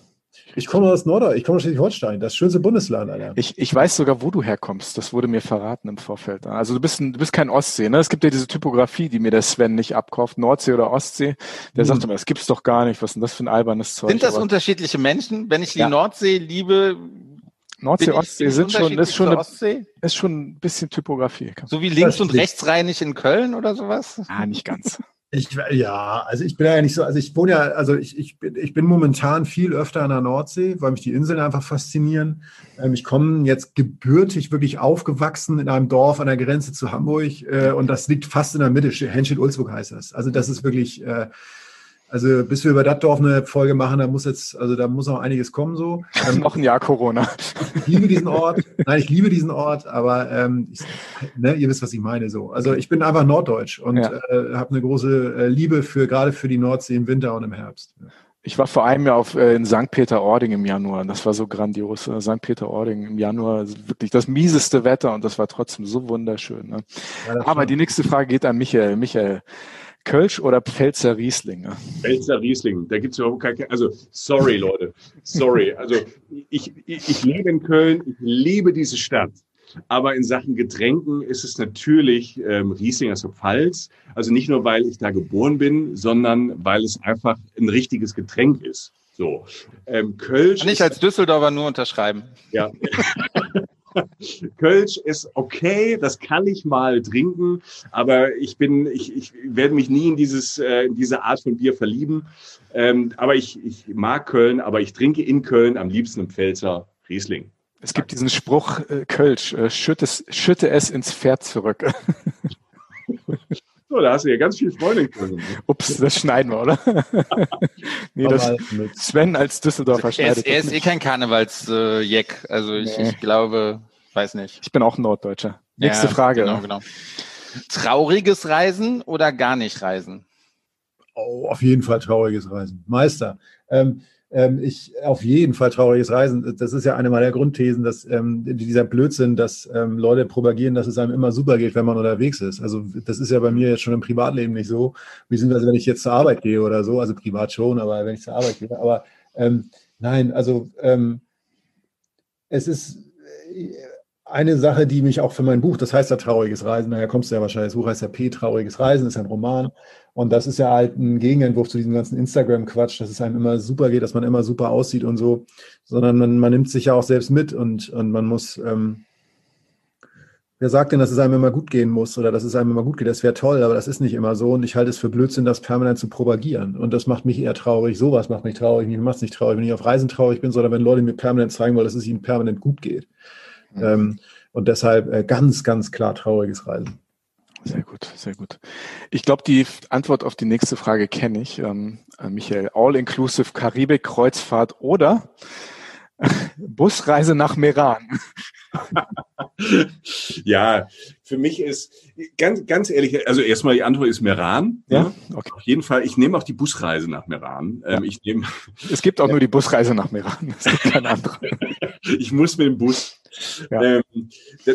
Ich komme aus Norddeutschland, ich komme aus Schleswig-Holstein, das schönste Bundesland, Alter. Ich, ich weiß sogar, wo du herkommst. Das wurde mir verraten im Vorfeld. Also du bist, ein, du bist kein Ostsee, ne? Es gibt ja diese Typografie, die mir der Sven nicht abkauft, Nordsee oder Ostsee. Der hm. sagt immer, das gibt's doch gar nicht. Was ist denn das für ein albernes Zeug? Sind das Aber unterschiedliche Menschen? Wenn ich die ja. Nordsee liebe, Nordsee, Ostsee sind schon, ist schon, eine, ist schon ein bisschen Typografie. So wie links- und rechtsrheinig in Köln oder sowas? Ah, nicht ganz. Ich, ja, also ich bin ja nicht so, also ich wohne ja, also ich, ich, bin, ich bin momentan viel öfter an der Nordsee, weil mich die Inseln einfach faszinieren. Ähm, ich komme jetzt gebürtig wirklich aufgewachsen in einem Dorf an der Grenze zu Hamburg äh, und das liegt fast in der Mitte, Henschel-Ulzburg heißt das. Also das ist wirklich, äh, also bis wir über das Dorf eine Folge machen, da muss jetzt, also da muss noch einiges kommen so. Ähm, <laughs> noch ein Jahr Corona. Ich liebe diesen Ort. Nein, ich liebe diesen Ort, aber ähm, ich, ne, ihr wisst, was ich meine so. Also ich bin einfach norddeutsch und ja. äh, habe eine große äh, Liebe für gerade für die Nordsee im Winter und im Herbst. Ich war vor einem Jahr auf, äh, in St. Peter-Ording im Januar. Das war so grandios. Äh, St. Peter-Ording im Januar, wirklich das mieseste Wetter und das war trotzdem so wunderschön. Ne? Ja, Aber die nächste Frage geht an Michael. Michael, Kölsch oder Pfälzer Riesling? Pfälzer Riesling, da gibt es überhaupt keine, also sorry Leute, sorry. Also ich, ich, ich lebe in Köln, ich liebe diese Stadt. Aber in Sachen Getränken ist es natürlich ähm, Riesling, also Pfalz. Also nicht nur, weil ich da geboren bin, sondern weil es einfach ein richtiges Getränk ist. So. Ähm, Kölsch. Kann ich als Düsseldorfer nur unterschreiben. Ja. <laughs> <laughs> Kölsch ist okay, das kann ich mal trinken, aber ich bin, ich, ich werde mich nie in dieses, äh, in diese Art von Bier verlieben. Ähm, aber ich, ich mag Köln, aber ich trinke in Köln am liebsten im Pfälzer Riesling. Es gibt diesen Spruch, äh, Kölsch, äh, schütte, schütte es ins Pferd zurück. <laughs> So, da hast du ja ganz viel Freude in Köln. Ups, das schneiden wir, oder? <laughs> nee, das Sven als Düsseldorfer also, schneidet. Er ist, er ist eh kein Karnevalsjack. Äh, also ich, nee. ich glaube, weiß nicht. Ich bin auch ein Norddeutscher. Nächste ja, Frage. Genau, genau. Trauriges Reisen oder gar nicht reisen? Oh, auf jeden Fall trauriges Reisen. Meister. Ähm, ähm, ich auf jeden Fall trauriges Reisen. Das ist ja eine meiner Grundthesen, dass ähm, dieser Blödsinn, dass ähm, Leute propagieren, dass es einem immer super geht, wenn man unterwegs ist. Also das ist ja bei mir jetzt schon im Privatleben nicht so. Wie sind das, wenn ich jetzt zur Arbeit gehe oder so? Also privat schon, aber wenn ich zur Arbeit gehe. Aber ähm, nein, also ähm, es ist äh, eine Sache, die mich auch für mein Buch, das heißt ja Trauriges Reisen, daher kommst du ja wahrscheinlich, das Buch heißt ja P, Trauriges Reisen, ist ein Roman. Und das ist ja halt ein Gegenentwurf zu diesem ganzen Instagram-Quatsch, dass es einem immer super geht, dass man immer super aussieht und so, sondern man, man nimmt sich ja auch selbst mit und, und man muss, ähm, wer sagt denn, dass es einem immer gut gehen muss oder dass es einem immer gut geht? Das wäre toll, aber das ist nicht immer so und ich halte es für Blödsinn, das permanent zu propagieren. Und das macht mich eher traurig. Sowas macht mich traurig. Mich macht es nicht traurig, wenn ich auf Reisen traurig bin, sondern wenn Leute mir permanent zeigen wollen, dass es ihnen permanent gut geht. Mhm. Ähm, und deshalb äh, ganz, ganz klar trauriges Reisen. Sehr gut, sehr gut. Ich glaube, die Antwort auf die nächste Frage kenne ich, ähm, äh, Michael. All-inclusive Karibik-Kreuzfahrt oder <laughs> Busreise nach Meran? <laughs> ja, für mich ist ganz, ganz ehrlich, also erstmal die Antwort ist Meran. Ja, okay. Auf jeden Fall. Ich nehme auch die Busreise nach Meran. Ähm, ja. ich nehme, es gibt auch <laughs> nur die Busreise nach Meran. Es gibt keine andere. ich muss mit dem Bus. Ja. Ähm,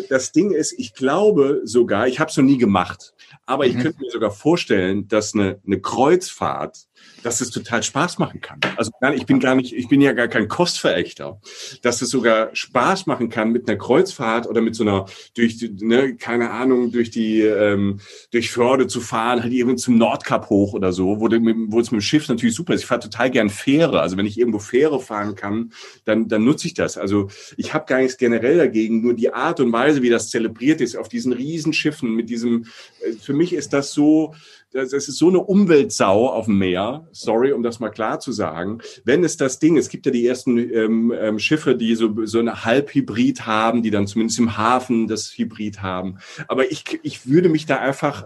das Ding ist, ich glaube sogar, ich habe es noch nie gemacht, aber ich mhm. könnte mir sogar vorstellen, dass eine, eine Kreuzfahrt dass es total Spaß machen kann. Also ich bin gar nicht, ich bin ja gar kein Kostverächter, dass es sogar Spaß machen kann mit einer Kreuzfahrt oder mit so einer durch, ne, keine Ahnung, durch die ähm, durch Förde zu fahren, halt irgendwo zum Nordkap hoch oder so, wo, wo es mit dem Schiff natürlich super ist. Ich fahre total gern Fähre. Also wenn ich irgendwo Fähre fahren kann, dann dann nutze ich das. Also ich habe gar nichts generell dagegen, nur die Art und Weise, wie das zelebriert ist auf diesen Riesenschiffen mit diesem. Äh, für mich ist das so das ist so eine Umweltsau auf dem Meer. Sorry, um das mal klar zu sagen, wenn es das Ding, es gibt ja die ersten ähm, ähm, Schiffe, die so, so eine Halbhybrid haben, die dann zumindest im Hafen das Hybrid haben. Aber ich, ich würde mich da einfach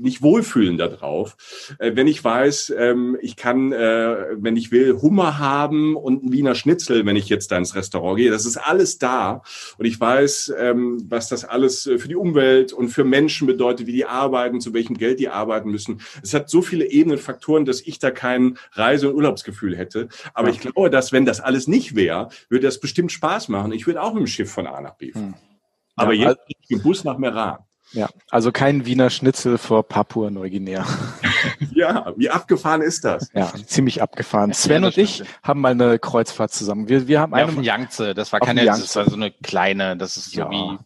nicht wohlfühlen darauf. Äh, wenn ich weiß, ähm, ich kann, äh, wenn ich will, Hummer haben und ein Wiener Schnitzel, wenn ich jetzt da ins Restaurant gehe, das ist alles da. Und ich weiß, ähm, was das alles für die Umwelt und für Menschen bedeutet, wie die arbeiten, zu welchem Geld die arbeiten müssen. Es hat so viele Ebenen, Faktoren, dass ich da kein Reise- und Urlaubsgefühl hätte. Aber ja. ich glaube, dass wenn das alles nicht wäre, würde das bestimmt Spaß machen. Ich würde auch mit dem Schiff von A nach B fahren. Hm. Aber ja, jetzt mit dem Bus nach Meran. Ja, also kein Wiener Schnitzel vor Papua-Neuguinea. <laughs> ja, wie abgefahren ist das? Ja, ziemlich abgefahren. Sven und ich haben mal eine Kreuzfahrt zusammen. Wir, wir haben ja, eine. Auf dem Yangtze, das war keine, das war so eine kleine, das ist so ja. wie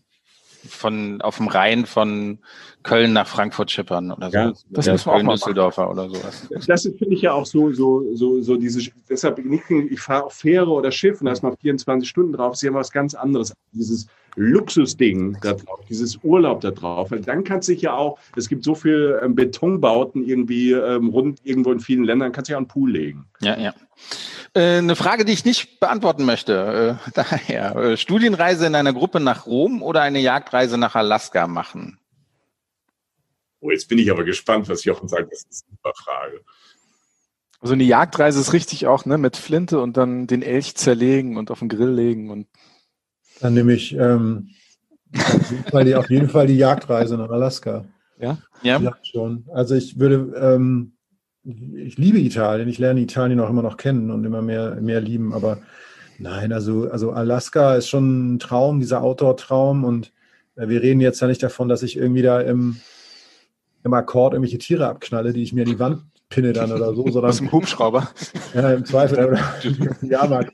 von, auf dem Rhein von Köln nach Frankfurt schippern oder so. Ja, das müssen wir auch mal Düsseldorfer oder sowas. Das finde ich ja auch so, so, so, so diese, deshalb, ich fahre auf Fähre oder Schiff und da ist mal 24 Stunden drauf, ist ja was ganz anderes. Dieses Luxusding da drauf, dieses Urlaub da drauf. Weil dann kannst du dich ja auch, es gibt so viel ähm, Betonbauten irgendwie ähm, rund irgendwo in vielen Ländern, kannst du ja einen Pool legen. Ja, ja. Äh, eine Frage, die ich nicht beantworten möchte. Äh, <laughs> daher, äh, Studienreise in einer Gruppe nach Rom oder eine Jagdreise nach Alaska machen? Oh, jetzt bin ich aber gespannt, was Jochen sagt. Das ist eine super Frage. Also eine Jagdreise ist richtig auch, ne, mit Flinte und dann den Elch zerlegen und auf den Grill legen und dann nehme ich ähm, auf, jeden Fall die, auf jeden Fall die Jagdreise nach Alaska. Ja? Ja. ja schon. Also ich würde, ähm, ich liebe Italien. Ich lerne Italien auch immer noch kennen und immer mehr, mehr lieben. Aber nein, also, also Alaska ist schon ein Traum, dieser Outdoor-Traum. Und äh, wir reden jetzt ja nicht davon, dass ich irgendwie da im, im Akkord irgendwelche Tiere abknalle, die ich mir die Wand pinne dann oder so, sondern. Aus dem Hubschrauber. <laughs> Ja, im Zweifel, oder <laughs> Jahrmarkt,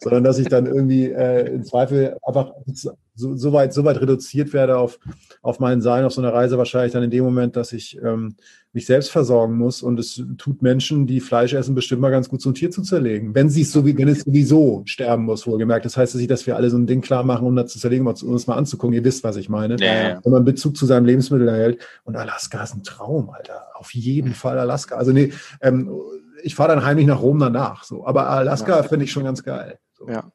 sondern dass ich dann irgendwie äh, im Zweifel einfach so, so, weit, so weit reduziert werde auf, auf mein Sein auf so einer Reise wahrscheinlich dann in dem Moment, dass ich ähm, mich selbst versorgen muss. Und es tut Menschen, die Fleisch essen, bestimmt mal ganz gut, so ein Tier zu zerlegen. Wenn sie es so, wenn es sowieso sterben muss, wohlgemerkt. Das heißt nicht, dass wir alle so ein Ding klar machen, um das zu zerlegen, um uns mal anzugucken. Ihr wisst, was ich meine. Ja. Wenn man Bezug zu seinem Lebensmittel erhält. Und Alaska ist ein Traum, Alter. Auf jeden Fall Alaska. Also nee, ähm, ich fahre dann heimlich nach Rom danach. So. Aber Alaska ja. finde ich schon ganz geil. So. Ja.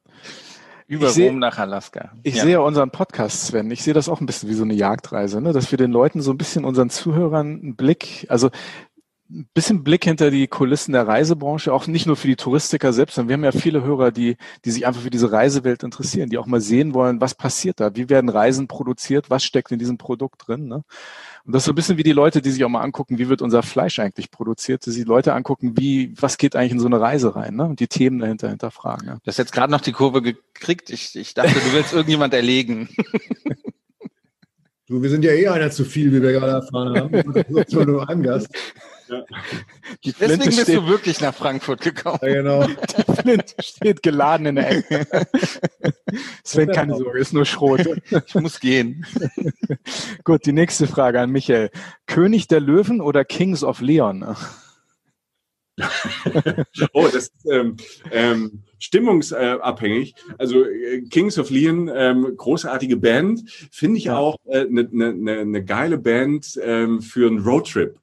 Über ich Rom nach Alaska. Ich ja. sehe unseren Podcast, Sven. Ich sehe das auch ein bisschen wie so eine Jagdreise, ne? dass wir den Leuten so ein bisschen unseren Zuhörern einen Blick, also ein bisschen Blick hinter die Kulissen der Reisebranche, auch nicht nur für die Touristiker selbst, sondern wir haben ja viele Hörer, die, die sich einfach für diese Reisewelt interessieren, die auch mal sehen wollen, was passiert da, wie werden Reisen produziert, was steckt in diesem Produkt drin. Ne? Und das ist so ein bisschen wie die Leute, die sich auch mal angucken, wie wird unser Fleisch eigentlich produziert, die sich Leute angucken, wie, was geht eigentlich in so eine Reise rein, ne? Und die Themen dahinter hinterfragen. Ja. Du hast jetzt gerade noch die Kurve gekriegt. Ich, ich dachte, du willst irgendjemand erlegen. <laughs> Du, wir sind ja eh einer zu viel, wie wir gerade erfahren haben. nur nur ein Gast. Ja. Deswegen bist steht, du wirklich nach Frankfurt gekommen. Ja, genau. Die Flinte steht geladen in der Ecke. <laughs> Sven, keine Sorge, ist nur Schrot. <laughs> Ich muss gehen. <laughs> Gut, die nächste Frage an Michael. König der Löwen oder Kings of Leon? oh, das ist ähm, ähm, stimmungsabhängig. Also äh, Kings of Leon, ähm, großartige Band, finde ich ja. auch eine äh, ne, ne, ne, ne geile Band ähm, für einen Roadtrip.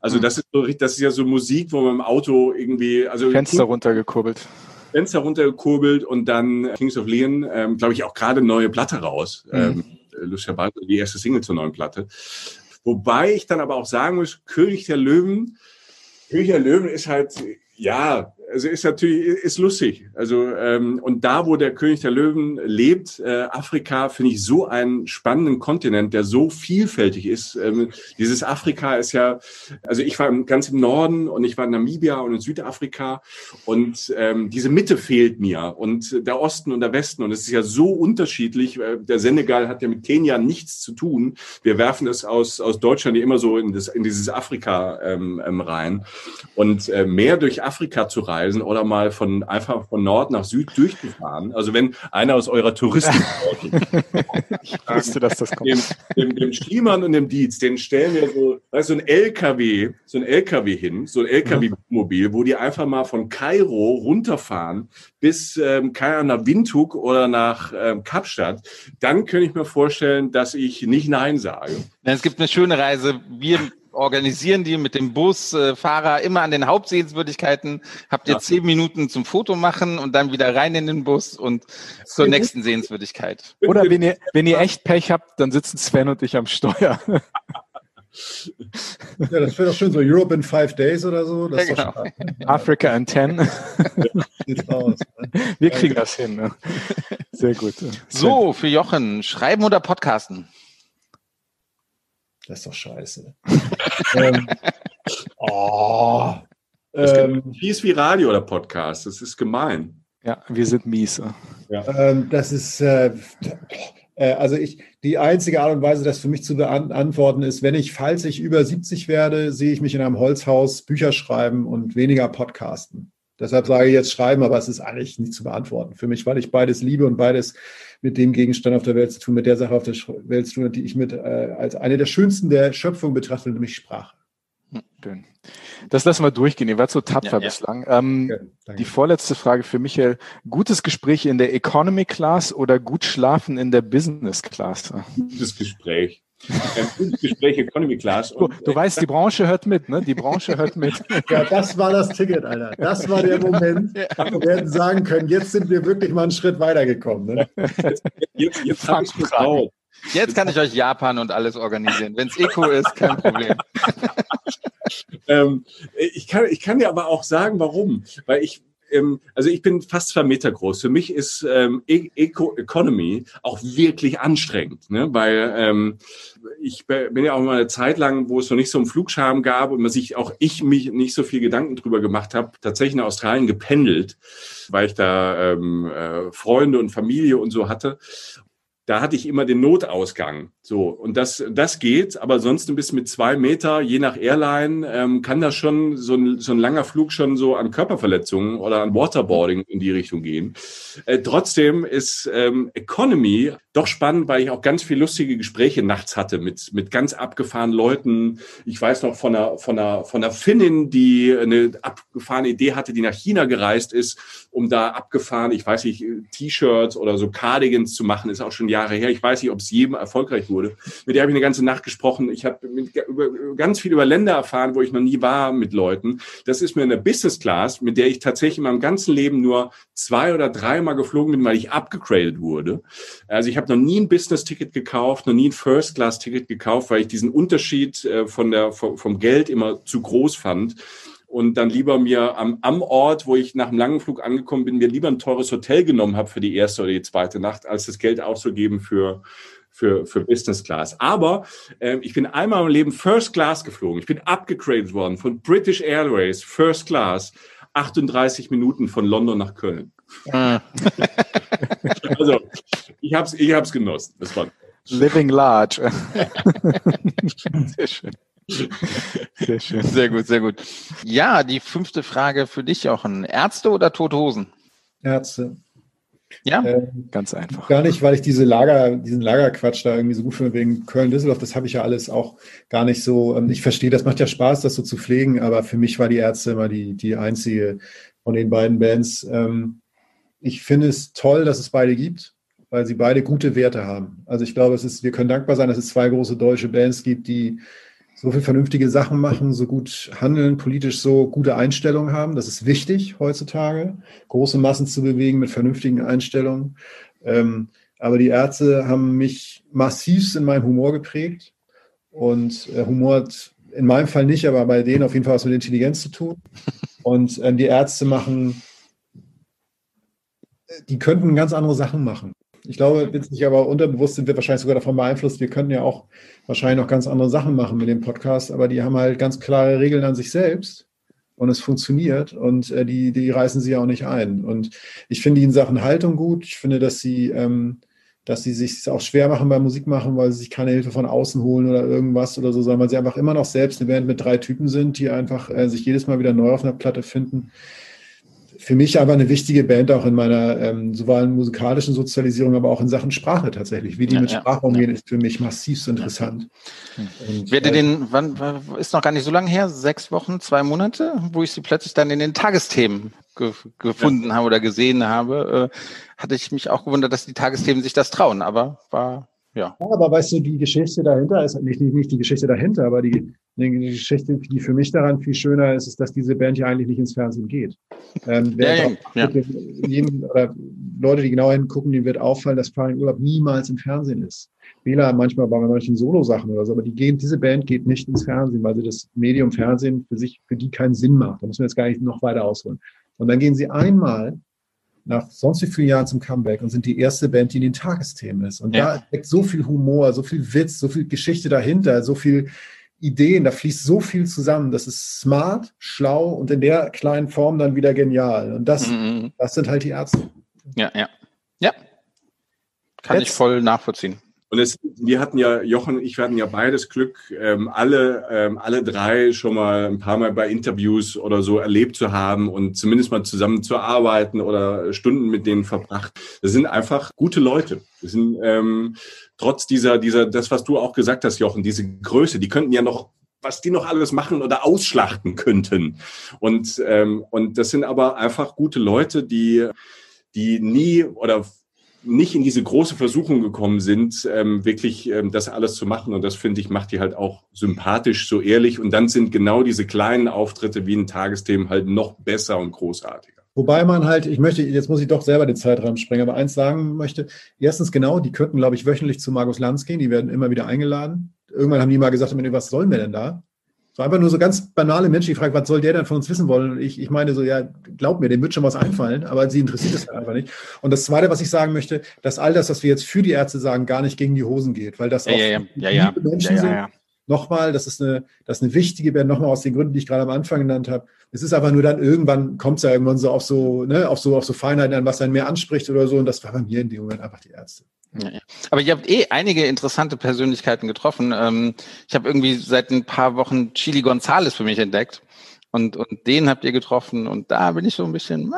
Also hm. das ist so, das ist ja so Musik, wo man im Auto irgendwie, also Fenster runtergekurbelt. Fenster runtergekurbelt und dann Kings of Leon, ähm, glaube ich, auch gerade neue Platte raus. Mhm. Ähm, lustigerweise die erste Single zur neuen Platte. Wobei ich dann aber auch sagen muss, König der Löwen, König der Löwen ist halt, ja, also ist natürlich ist lustig. Also ähm, und da, wo der König der Löwen lebt, äh, Afrika, finde ich so einen spannenden Kontinent, der so vielfältig ist. Ähm, dieses Afrika ist ja, also ich war ganz im Norden und ich war in Namibia und in Südafrika und ähm, diese Mitte fehlt mir und der Osten und der Westen und es ist ja so unterschiedlich. Äh, der Senegal hat ja mit Kenia nichts zu tun. Wir werfen es aus aus Deutschland immer so in das in dieses Afrika ähm, ähm, rein und äh, mehr durch Afrika zu reisen reisen oder mal von einfach von Nord nach Süd durchzufahren. Also wenn einer aus eurer Touristik <laughs> ich wusste, dass das kommt. Dem, dem, dem Schliemann und dem Dietz, den stellen wir so, weißt, so ein LKW, so ein LKW hin, so ein LKW-Mobil, wo die einfach mal von Kairo runterfahren bis ähm, nach Windhoek oder nach ähm, Kapstadt, dann könnte ich mir vorstellen, dass ich nicht Nein sage. Es gibt eine schöne Reise. Wir organisieren die mit dem Bus, äh, Fahrer immer an den Hauptsehenswürdigkeiten. Habt ihr ja. zehn Minuten zum Foto machen und dann wieder rein in den Bus und zur nächsten Sehenswürdigkeit. Oder wenn ihr, wenn ihr echt Pech habt, dann sitzen Sven und ich am Steuer. Ja, das wäre doch schön, so Europe in five days oder so. Ja, genau. Africa in ten. aus, ne? Wir kriegen das hin. Ne? Sehr gut. So, für Jochen, schreiben oder podcasten? Das ist doch scheiße. <laughs> ähm, oh, das ähm, mies wie Radio oder Podcast. Das ist gemein. Ja, wir sind mies. Ja. Ähm, das ist, äh, äh, also ich, die einzige Art und Weise, das für mich zu beantworten ist, wenn ich, falls ich über 70 werde, sehe ich mich in einem Holzhaus Bücher schreiben und weniger podcasten. Deshalb sage ich jetzt schreiben, aber es ist eigentlich nicht zu beantworten für mich, weil ich beides liebe und beides mit dem Gegenstand auf der Welt zu tun, mit der Sache auf der Welt zu tun, die ich mit äh, als eine der schönsten der Schöpfung betrachte, nämlich Sprache. Schön. Das lassen wir durchgehen. Ihr wart so tapfer ja, bislang. Ähm, ja, die vorletzte Frage für Michael. Gutes Gespräch in der Economy Class oder gut schlafen in der Business Class? Gutes Gespräch. Gespräch Economy Class. Und, du, du weißt, die Branche hört mit, ne? Die Branche hört mit. <laughs> Ja, das war das Ticket, Alter. Das war der Moment, wo wir hätten sagen können, jetzt sind wir wirklich mal einen Schritt weitergekommen. Ne? Jetzt, jetzt, jetzt habe ich. Jetzt kann ich euch Japan und alles organisieren. Wenn es Eco ist, kein Problem. <laughs> ähm, ich, kann, ich kann dir aber auch sagen, warum. Weil ich, ähm, also ich bin fast zwei Meter groß. Für mich ist ähm, e Eco Economy auch wirklich anstrengend, ne? weil ähm, ich bin ja auch mal eine Zeit lang, wo es noch nicht so einen Flugscham gab und man sich auch ich mich nicht so viel Gedanken drüber gemacht habe, tatsächlich in Australien gependelt, weil ich da ähm, äh, Freunde und Familie und so hatte da hatte ich immer den Notausgang. So, und das, das geht, aber sonst bis mit zwei Meter, je nach Airline, ähm, kann das schon so ein, so ein langer Flug schon so an Körperverletzungen oder an Waterboarding in die Richtung gehen. Äh, trotzdem ist ähm, Economy doch spannend, weil ich auch ganz viel lustige Gespräche nachts hatte mit, mit ganz abgefahrenen Leuten. Ich weiß noch von einer, von einer, von einer Finnin, die eine abgefahrene Idee hatte, die nach China gereist ist, um da abgefahren, ich weiß nicht, T-Shirts oder so Cardigans zu machen, ist auch schon Jahre her. Ich weiß nicht, ob es jedem erfolgreich wurde. Mit der habe ich eine ganze Nacht gesprochen. Ich habe ganz viel über Länder erfahren, wo ich noch nie war mit Leuten. Das ist mir eine Business Class, mit der ich tatsächlich in meinem ganzen Leben nur zwei oder dreimal geflogen bin, weil ich abgegradet wurde. Also ich habe noch nie ein Business-Ticket gekauft, noch nie ein First-Class-Ticket gekauft, weil ich diesen Unterschied äh, von der, vom Geld immer zu groß fand und dann lieber mir am, am Ort, wo ich nach einem langen Flug angekommen bin, mir lieber ein teures Hotel genommen habe für die erste oder die zweite Nacht, als das Geld auszugeben für für, für Business Class. Aber äh, ich bin einmal im Leben First Class geflogen. Ich bin abgegradet worden von British Airways First Class. 38 Minuten von London nach Köln. Ah. also, ich habe es ich hab's genossen. Das war Living large. <laughs> Sehr schön. Sehr schön. Sehr gut, sehr gut. Ja, die fünfte Frage für dich, Jochen. Ärzte oder tote Hosen? Ärzte. Ja, äh, ganz einfach. Gar nicht, weil ich diese Lager, diesen Lagerquatsch da irgendwie so gut finde wegen Köln-Düsseldorf, das habe ich ja alles auch gar nicht so. Ähm, ich verstehe, das macht ja Spaß, das so zu pflegen, aber für mich war die Ärzte immer die, die einzige von den beiden Bands. Ähm, ich finde es toll, dass es beide gibt, weil sie beide gute Werte haben. Also ich glaube, es ist, wir können dankbar sein, dass es zwei große deutsche Bands gibt, die so viel vernünftige Sachen machen, so gut handeln, politisch so gute Einstellungen haben. Das ist wichtig heutzutage, große Massen zu bewegen mit vernünftigen Einstellungen. Ähm, aber die Ärzte haben mich massivst in meinem Humor geprägt. Und äh, Humor hat in meinem Fall nicht, aber bei denen auf jeden Fall was mit Intelligenz zu tun. Und ähm, die Ärzte machen, die könnten ganz andere Sachen machen. Ich glaube, witzig, aber unterbewusst sind wir wahrscheinlich sogar davon beeinflusst. Wir könnten ja auch wahrscheinlich noch ganz andere Sachen machen mit dem Podcast, aber die haben halt ganz klare Regeln an sich selbst und es funktioniert und äh, die, die reißen sie ja auch nicht ein. Und ich finde die in Sachen Haltung gut. Ich finde, dass sie, ähm, dass sie sich auch schwer machen beim Musikmachen, weil sie sich keine Hilfe von außen holen oder irgendwas oder so, sondern weil sie einfach immer noch selbst eine Band mit drei Typen sind, die einfach äh, sich jedes Mal wieder neu auf einer Platte finden für mich aber eine wichtige Band auch in meiner ähm, sowohl musikalischen Sozialisierung, aber auch in Sachen Sprache tatsächlich. Wie die ja, mit Sprache umgehen, ja. ist für mich massiv so interessant. Und, Werde äh, den, wann ist noch gar nicht so lange her, sechs Wochen, zwei Monate, wo ich sie plötzlich dann in den Tagesthemen ge gefunden habe oder gesehen habe, äh, hatte ich mich auch gewundert, dass die Tagesthemen sich das trauen, aber war ja. ja. aber weißt du, die Geschichte dahinter ist nicht, nicht, nicht die Geschichte dahinter, aber die, eine Geschichte, die für mich daran viel schöner ist, ist, dass diese Band ja eigentlich nicht ins Fernsehen geht. Ähm, ja, ja. Jeden, Leute, die genau hingucken, denen wird auffallen, dass Farin Urlaub niemals im Fernsehen ist. Wähler manchmal bei manchen Solo-Sachen oder so, aber die gehen, diese Band geht nicht ins Fernsehen, weil sie das Medium Fernsehen für sich, für die keinen Sinn macht. Da müssen wir jetzt gar nicht noch weiter ausholen. Und dann gehen sie einmal nach sonst wie vielen Jahren zum Comeback und sind die erste Band, die in den Tagesthemen ist. Und ja. da steckt so viel Humor, so viel Witz, so viel Geschichte dahinter, so viel Ideen, da fließt so viel zusammen. Das ist smart, schlau und in der kleinen Form dann wieder genial. Und das, mhm. das sind halt die Ärzte. Ja, ja. Ja. Kann Jetzt, ich voll nachvollziehen. Und es, wir hatten ja, Jochen und ich, wir hatten ja beides Glück, ähm, alle, ähm, alle drei schon mal ein paar Mal bei Interviews oder so erlebt zu haben und zumindest mal zusammen zu arbeiten oder Stunden mit denen verbracht. Das sind einfach gute Leute. Das sind ähm, trotz dieser, dieser, das, was du auch gesagt hast, Jochen, diese Größe, die könnten ja noch was die noch alles machen oder ausschlachten könnten. Und, ähm, und das sind aber einfach gute Leute, die, die nie oder nicht in diese große Versuchung gekommen sind, ähm, wirklich ähm, das alles zu machen. Und das finde ich, macht die halt auch sympathisch, so ehrlich. Und dann sind genau diese kleinen Auftritte wie ein Tagesthemen halt noch besser und großartiger. Wobei man halt, ich möchte, jetzt muss ich doch selber den Zeitrahmen sprengen, aber eins sagen möchte, erstens genau, die könnten, glaube ich, wöchentlich zu Markus Lanz gehen, die werden immer wieder eingeladen. Irgendwann haben die mal gesagt, was sollen wir denn da? So einfach nur so ganz banale Menschen, die fragen, was soll der denn von uns wissen wollen? Und ich, ich meine so, ja, glaub mir, dem wird schon was einfallen, aber sie interessiert es halt einfach nicht. Und das Zweite, was ich sagen möchte, dass all das, was wir jetzt für die Ärzte sagen, gar nicht gegen die Hosen geht, weil das ja, auch ja, ja, ja, Menschen ja, sind. Nochmal, das ist eine, das ist eine wichtige Band, nochmal aus den Gründen, die ich gerade am Anfang genannt habe. Es ist einfach nur dann irgendwann kommt es ja irgendwann so auf so, ne, auf so, auf so Feinheiten an, was einen mehr anspricht oder so. Und das war bei mir in dem Moment einfach die Ärzte. Ja, ja. Aber ihr habt eh einige interessante Persönlichkeiten getroffen. Ähm, ich habe irgendwie seit ein paar Wochen Chili Gonzales für mich entdeckt. Und, und den habt ihr getroffen und da bin ich so ein bisschen.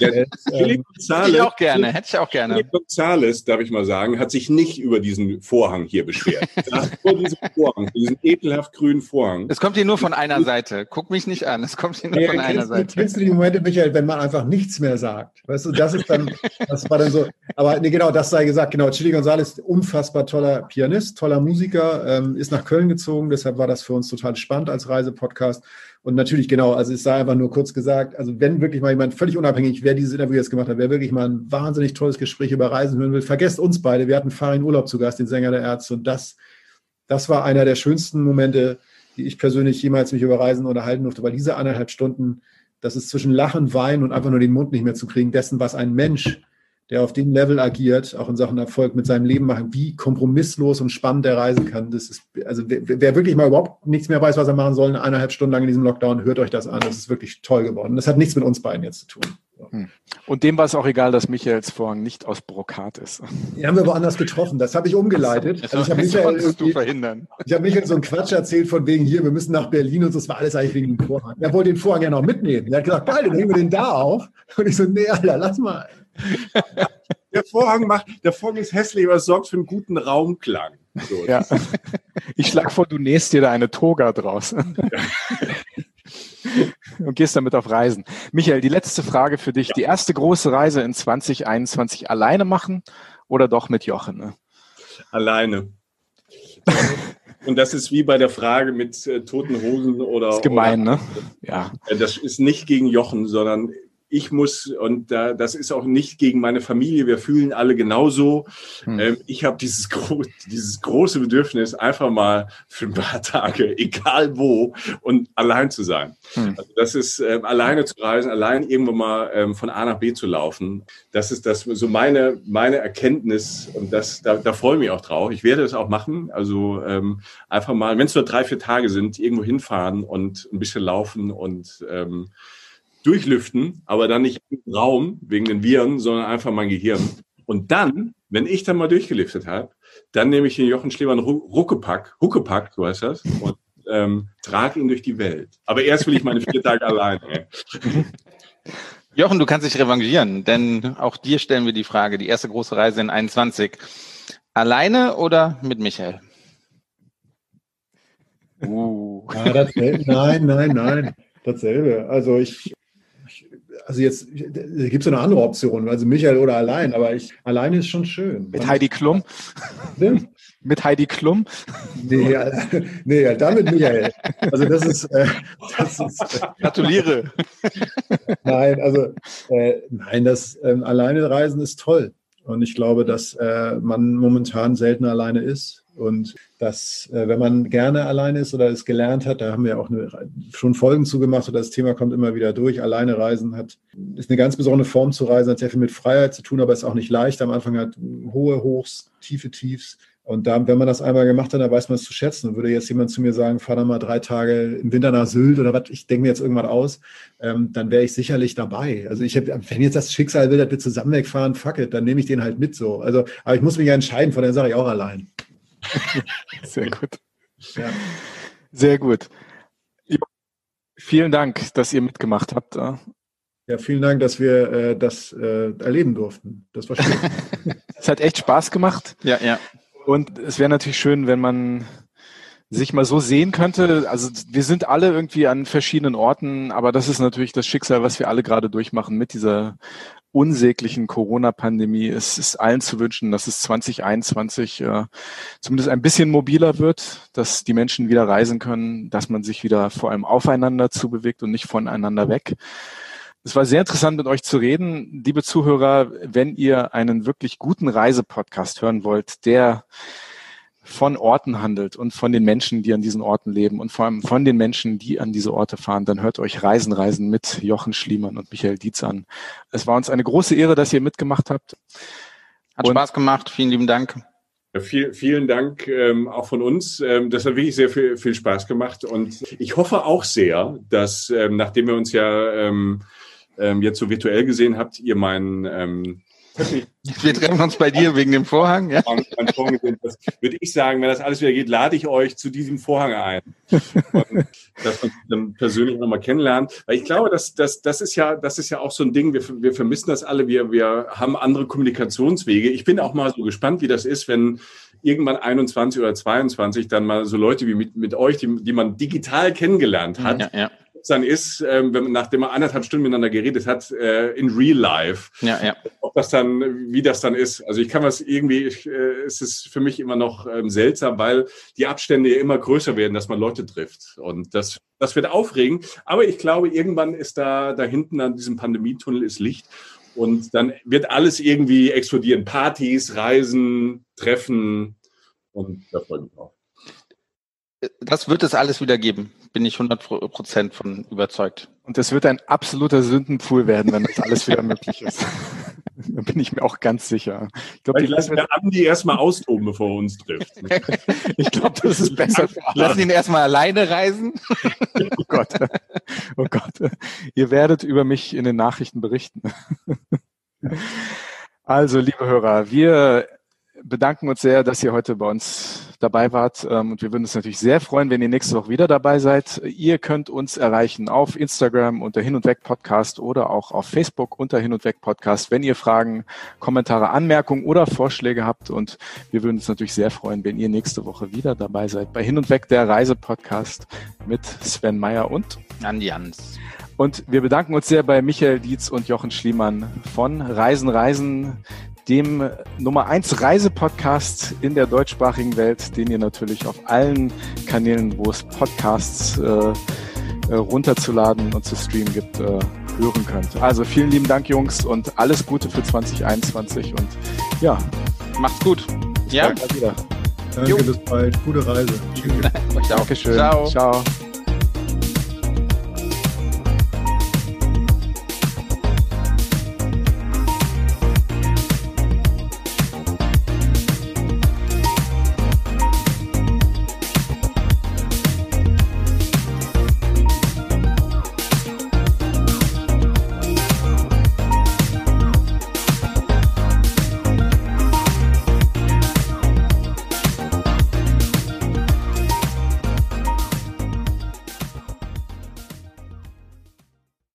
Ja, äh, ähm, hätte ich auch gerne, hätte ich auch gerne. Philipp Gonzales, darf ich mal sagen, hat sich nicht über diesen Vorhang hier beschwert. <laughs> vor diesem Vorhang, diesen ekelhaft grünen Vorhang. Es kommt hier nur von einer Seite. Guck mich nicht an, es kommt hier nur ja, von einer Seite. Kennst du die Momente, Michael, wenn man einfach nichts mehr sagt? Weißt du, das ist dann, das war dann so, aber nee, genau, das sei gesagt, genau, Chili Gonzales, unfassbar toller Pianist, toller Musiker, ähm, ist nach Köln gezogen, deshalb war das für uns total spannend als Reisepodcast. Und natürlich, genau, also es sei einfach nur kurz gesagt, also wenn wirklich mal jemand völlig unabhängig, wer dieses Interview jetzt gemacht hat, wer wirklich mal ein wahnsinnig tolles Gespräch über Reisen hören will, vergesst uns beide. Wir hatten Farin Urlaub zu Gast, den Sänger der Ärzte. Und das, das war einer der schönsten Momente, die ich persönlich jemals mich über Reisen unterhalten durfte, weil diese anderthalb Stunden, das ist zwischen Lachen, Weinen und einfach nur den Mund nicht mehr zu kriegen, dessen, was ein Mensch der auf dem Level agiert, auch in Sachen Erfolg mit seinem Leben machen, wie kompromisslos und spannend der reisen kann. Das ist, also wer, wer, wirklich mal überhaupt nichts mehr weiß, was er machen soll, eineinhalb Stunden lang in diesem Lockdown, hört euch das an. Das ist wirklich toll geworden. Das hat nichts mit uns beiden jetzt zu tun. Hm. Und dem war es auch egal, dass Michaels Vorhang nicht aus Brokat ist. Die haben wir woanders getroffen. Das habe ich umgeleitet. Also ich habe Michael, du verhindern. Ich habe Michael so einen Quatsch erzählt von wegen hier, wir müssen nach Berlin und so. Das war alles eigentlich wegen dem Vorhang. Er wollte den Vorhang ja noch mitnehmen. Er hat gesagt, geil, dann nehmen wir den da auf. Und ich so, nee, Alter, lass mal. <laughs> Der Vorhang macht, der Vorhang ist hässlich, aber es sorgt für einen guten Raumklang. So. Ja. Ich schlage vor, du nähst dir da eine Toga draus. Ja. <laughs> Und gehst damit auf Reisen. Michael, die letzte Frage für dich. Ja. Die erste große Reise in 2021 alleine machen oder doch mit Jochen? Ne? Alleine. Und das ist wie bei der Frage mit äh, toten Hosen oder. Das ist gemein, oder, ne? Ja. Das ist nicht gegen Jochen, sondern ich muss, und da, das ist auch nicht gegen meine Familie, wir fühlen alle genauso. Hm. Ähm, ich habe dieses, <laughs> gro dieses große Bedürfnis, einfach mal für ein paar <laughs> Tage, egal wo, und allein zu sein. Hm. Also das ist ähm, alleine zu reisen, allein irgendwo mal ähm, von A nach B zu laufen. Das ist das so meine, meine Erkenntnis und das, da, da freue ich mich auch drauf. Ich werde das auch machen. Also ähm, einfach mal, wenn es nur drei, vier Tage sind, irgendwo hinfahren und ein bisschen laufen und ähm, durchlüften, aber dann nicht im Raum wegen den Viren, sondern einfach mein Gehirn. Und dann, wenn ich dann mal durchgelüftet habe, dann nehme ich den Jochen Schlemann Ruckepack, Huckepack, du weißt das, und ähm, trage ihn durch die Welt. Aber erst will ich meine vier Tage alleine. Jochen, du kannst dich revanchieren, denn auch dir stellen wir die Frage, die erste große Reise in 21. Alleine oder mit Michael? Uh. Ja, nein, nein, nein, dasselbe. Also ich, also jetzt gibt es eine andere Option, also Michael oder allein, aber ich alleine ist schon schön. Mit Heidi Klum? Mit Heidi Klum? Nee, ja, nee, ja, damit Michael. Also das ist, äh, das ist äh, Gratuliere. nein, also äh, nein, das ähm, alleine reisen ist toll. Und ich glaube, dass äh, man momentan selten alleine ist. Und dass, äh, wenn man gerne alleine ist oder es gelernt hat, da haben wir auch eine, schon Folgen zugemacht, oder das Thema kommt immer wieder durch. Alleine reisen hat, ist eine ganz besondere Form zu reisen, hat sehr viel mit Freiheit zu tun, aber ist auch nicht leicht. Am Anfang hat hohe Hochs, tiefe Tiefs. Und da, wenn man das einmal gemacht hat, dann weiß man es zu schätzen. Und würde jetzt jemand zu mir sagen, fahr da mal drei Tage im Winter nach Sylt oder was, ich denke mir jetzt irgendwas aus, ähm, dann wäre ich sicherlich dabei. Also ich habe, wenn jetzt das Schicksal will, dass wir zusammen wegfahren, fuck it, dann nehme ich den halt mit so. Also, aber ich muss mich ja entscheiden, von der sage ich auch allein. <laughs> Sehr gut. Ja. Sehr gut. Vielen Dank, dass ihr mitgemacht habt. Ja, vielen Dank, dass wir äh, das äh, erleben durften. Das war schön. <laughs> es hat echt Spaß gemacht. Ja, ja. Und es wäre natürlich schön, wenn man sich mal so sehen könnte. Also wir sind alle irgendwie an verschiedenen Orten, aber das ist natürlich das Schicksal, was wir alle gerade durchmachen mit dieser unsäglichen Corona-Pandemie. Es ist allen zu wünschen, dass es 2021 äh, zumindest ein bisschen mobiler wird, dass die Menschen wieder reisen können, dass man sich wieder vor allem aufeinander zubewegt und nicht voneinander weg. Es war sehr interessant, mit euch zu reden. Liebe Zuhörer, wenn ihr einen wirklich guten Reisepodcast hören wollt, der von Orten handelt und von den Menschen, die an diesen Orten leben und vor allem von den Menschen, die an diese Orte fahren, dann hört euch Reisen, Reisen mit Jochen Schliemann und Michael Dietz an. Es war uns eine große Ehre, dass ihr mitgemacht habt. Hat und Spaß gemacht. Vielen lieben Dank. Ja, viel, vielen Dank ähm, auch von uns. Ähm, das hat wirklich sehr viel, viel Spaß gemacht. Und ich hoffe auch sehr, dass, ähm, nachdem wir uns ja ähm, ähm, jetzt so virtuell gesehen habt, ihr meinen ähm, <laughs> wir treffen uns bei dir wegen dem Vorhang. Ja? Das würde ich sagen, wenn das alles wieder geht, lade ich euch zu diesem Vorhang ein. Und, dass man sich dann persönlich nochmal kennenlernt. Weil ich glaube, dass, dass, das, ist ja, das ist ja auch so ein Ding, wir, wir vermissen das alle, wir, wir haben andere Kommunikationswege. Ich bin auch mal so gespannt, wie das ist, wenn irgendwann 21 oder 22 dann mal so Leute wie mit, mit euch, die, die man digital kennengelernt hat, ja, ja dann ist, ähm, wenn nachdem man anderthalb Stunden miteinander geredet hat, äh, in real life. Ja, ja. Ob das dann, wie das dann ist. Also ich kann was irgendwie, ich, äh, es ist für mich immer noch ähm, seltsam, weil die Abstände ja immer größer werden, dass man Leute trifft. Und das, das wird aufregend. Aber ich glaube, irgendwann ist da, da hinten an diesem Pandemietunnel ist Licht. Und dann wird alles irgendwie explodieren. Partys, Reisen, Treffen. Und da freue ich mich drauf. Das wird es alles wieder geben bin ich 100 Prozent von überzeugt. Und es wird ein absoluter Sündenpfuhl werden, wenn das alles wieder möglich ist. <laughs> da bin ich mir auch ganz sicher. Ich glaube, die lassen wir Andi erstmal austoben, bevor er uns trifft. <laughs> ich glaube, das ist besser. Lassen ihn erstmal alleine reisen. <laughs> oh Gott. Oh Gott. Ihr werdet über mich in den Nachrichten berichten. also, liebe Hörer, wir bedanken uns sehr, dass ihr heute bei uns dabei wart. Ähm, und wir würden uns natürlich sehr freuen, wenn ihr nächste Woche wieder dabei seid. Ihr könnt uns erreichen auf Instagram unter Hin und Weg Podcast oder auch auf Facebook unter Hin und Weg Podcast, wenn ihr Fragen, Kommentare, Anmerkungen oder Vorschläge habt. Und wir würden uns natürlich sehr freuen, wenn ihr nächste Woche wieder dabei seid bei Hin und Weg, der Reisepodcast mit Sven Meyer und Andi Jans. Und wir bedanken uns sehr bei Michael Dietz und Jochen Schliemann von Reisen, Reisen, dem Nummer 1 Reisepodcast in der deutschsprachigen Welt, den ihr natürlich auf allen Kanälen, wo es Podcasts äh, äh, runterzuladen und zu streamen gibt, äh, hören könnt. Also vielen lieben Dank, Jungs, und alles Gute für 2021 und ja. Macht's gut. Ja. Danke, bis bald. Gute Reise. <laughs> Dankeschön. Ciao. Ciao.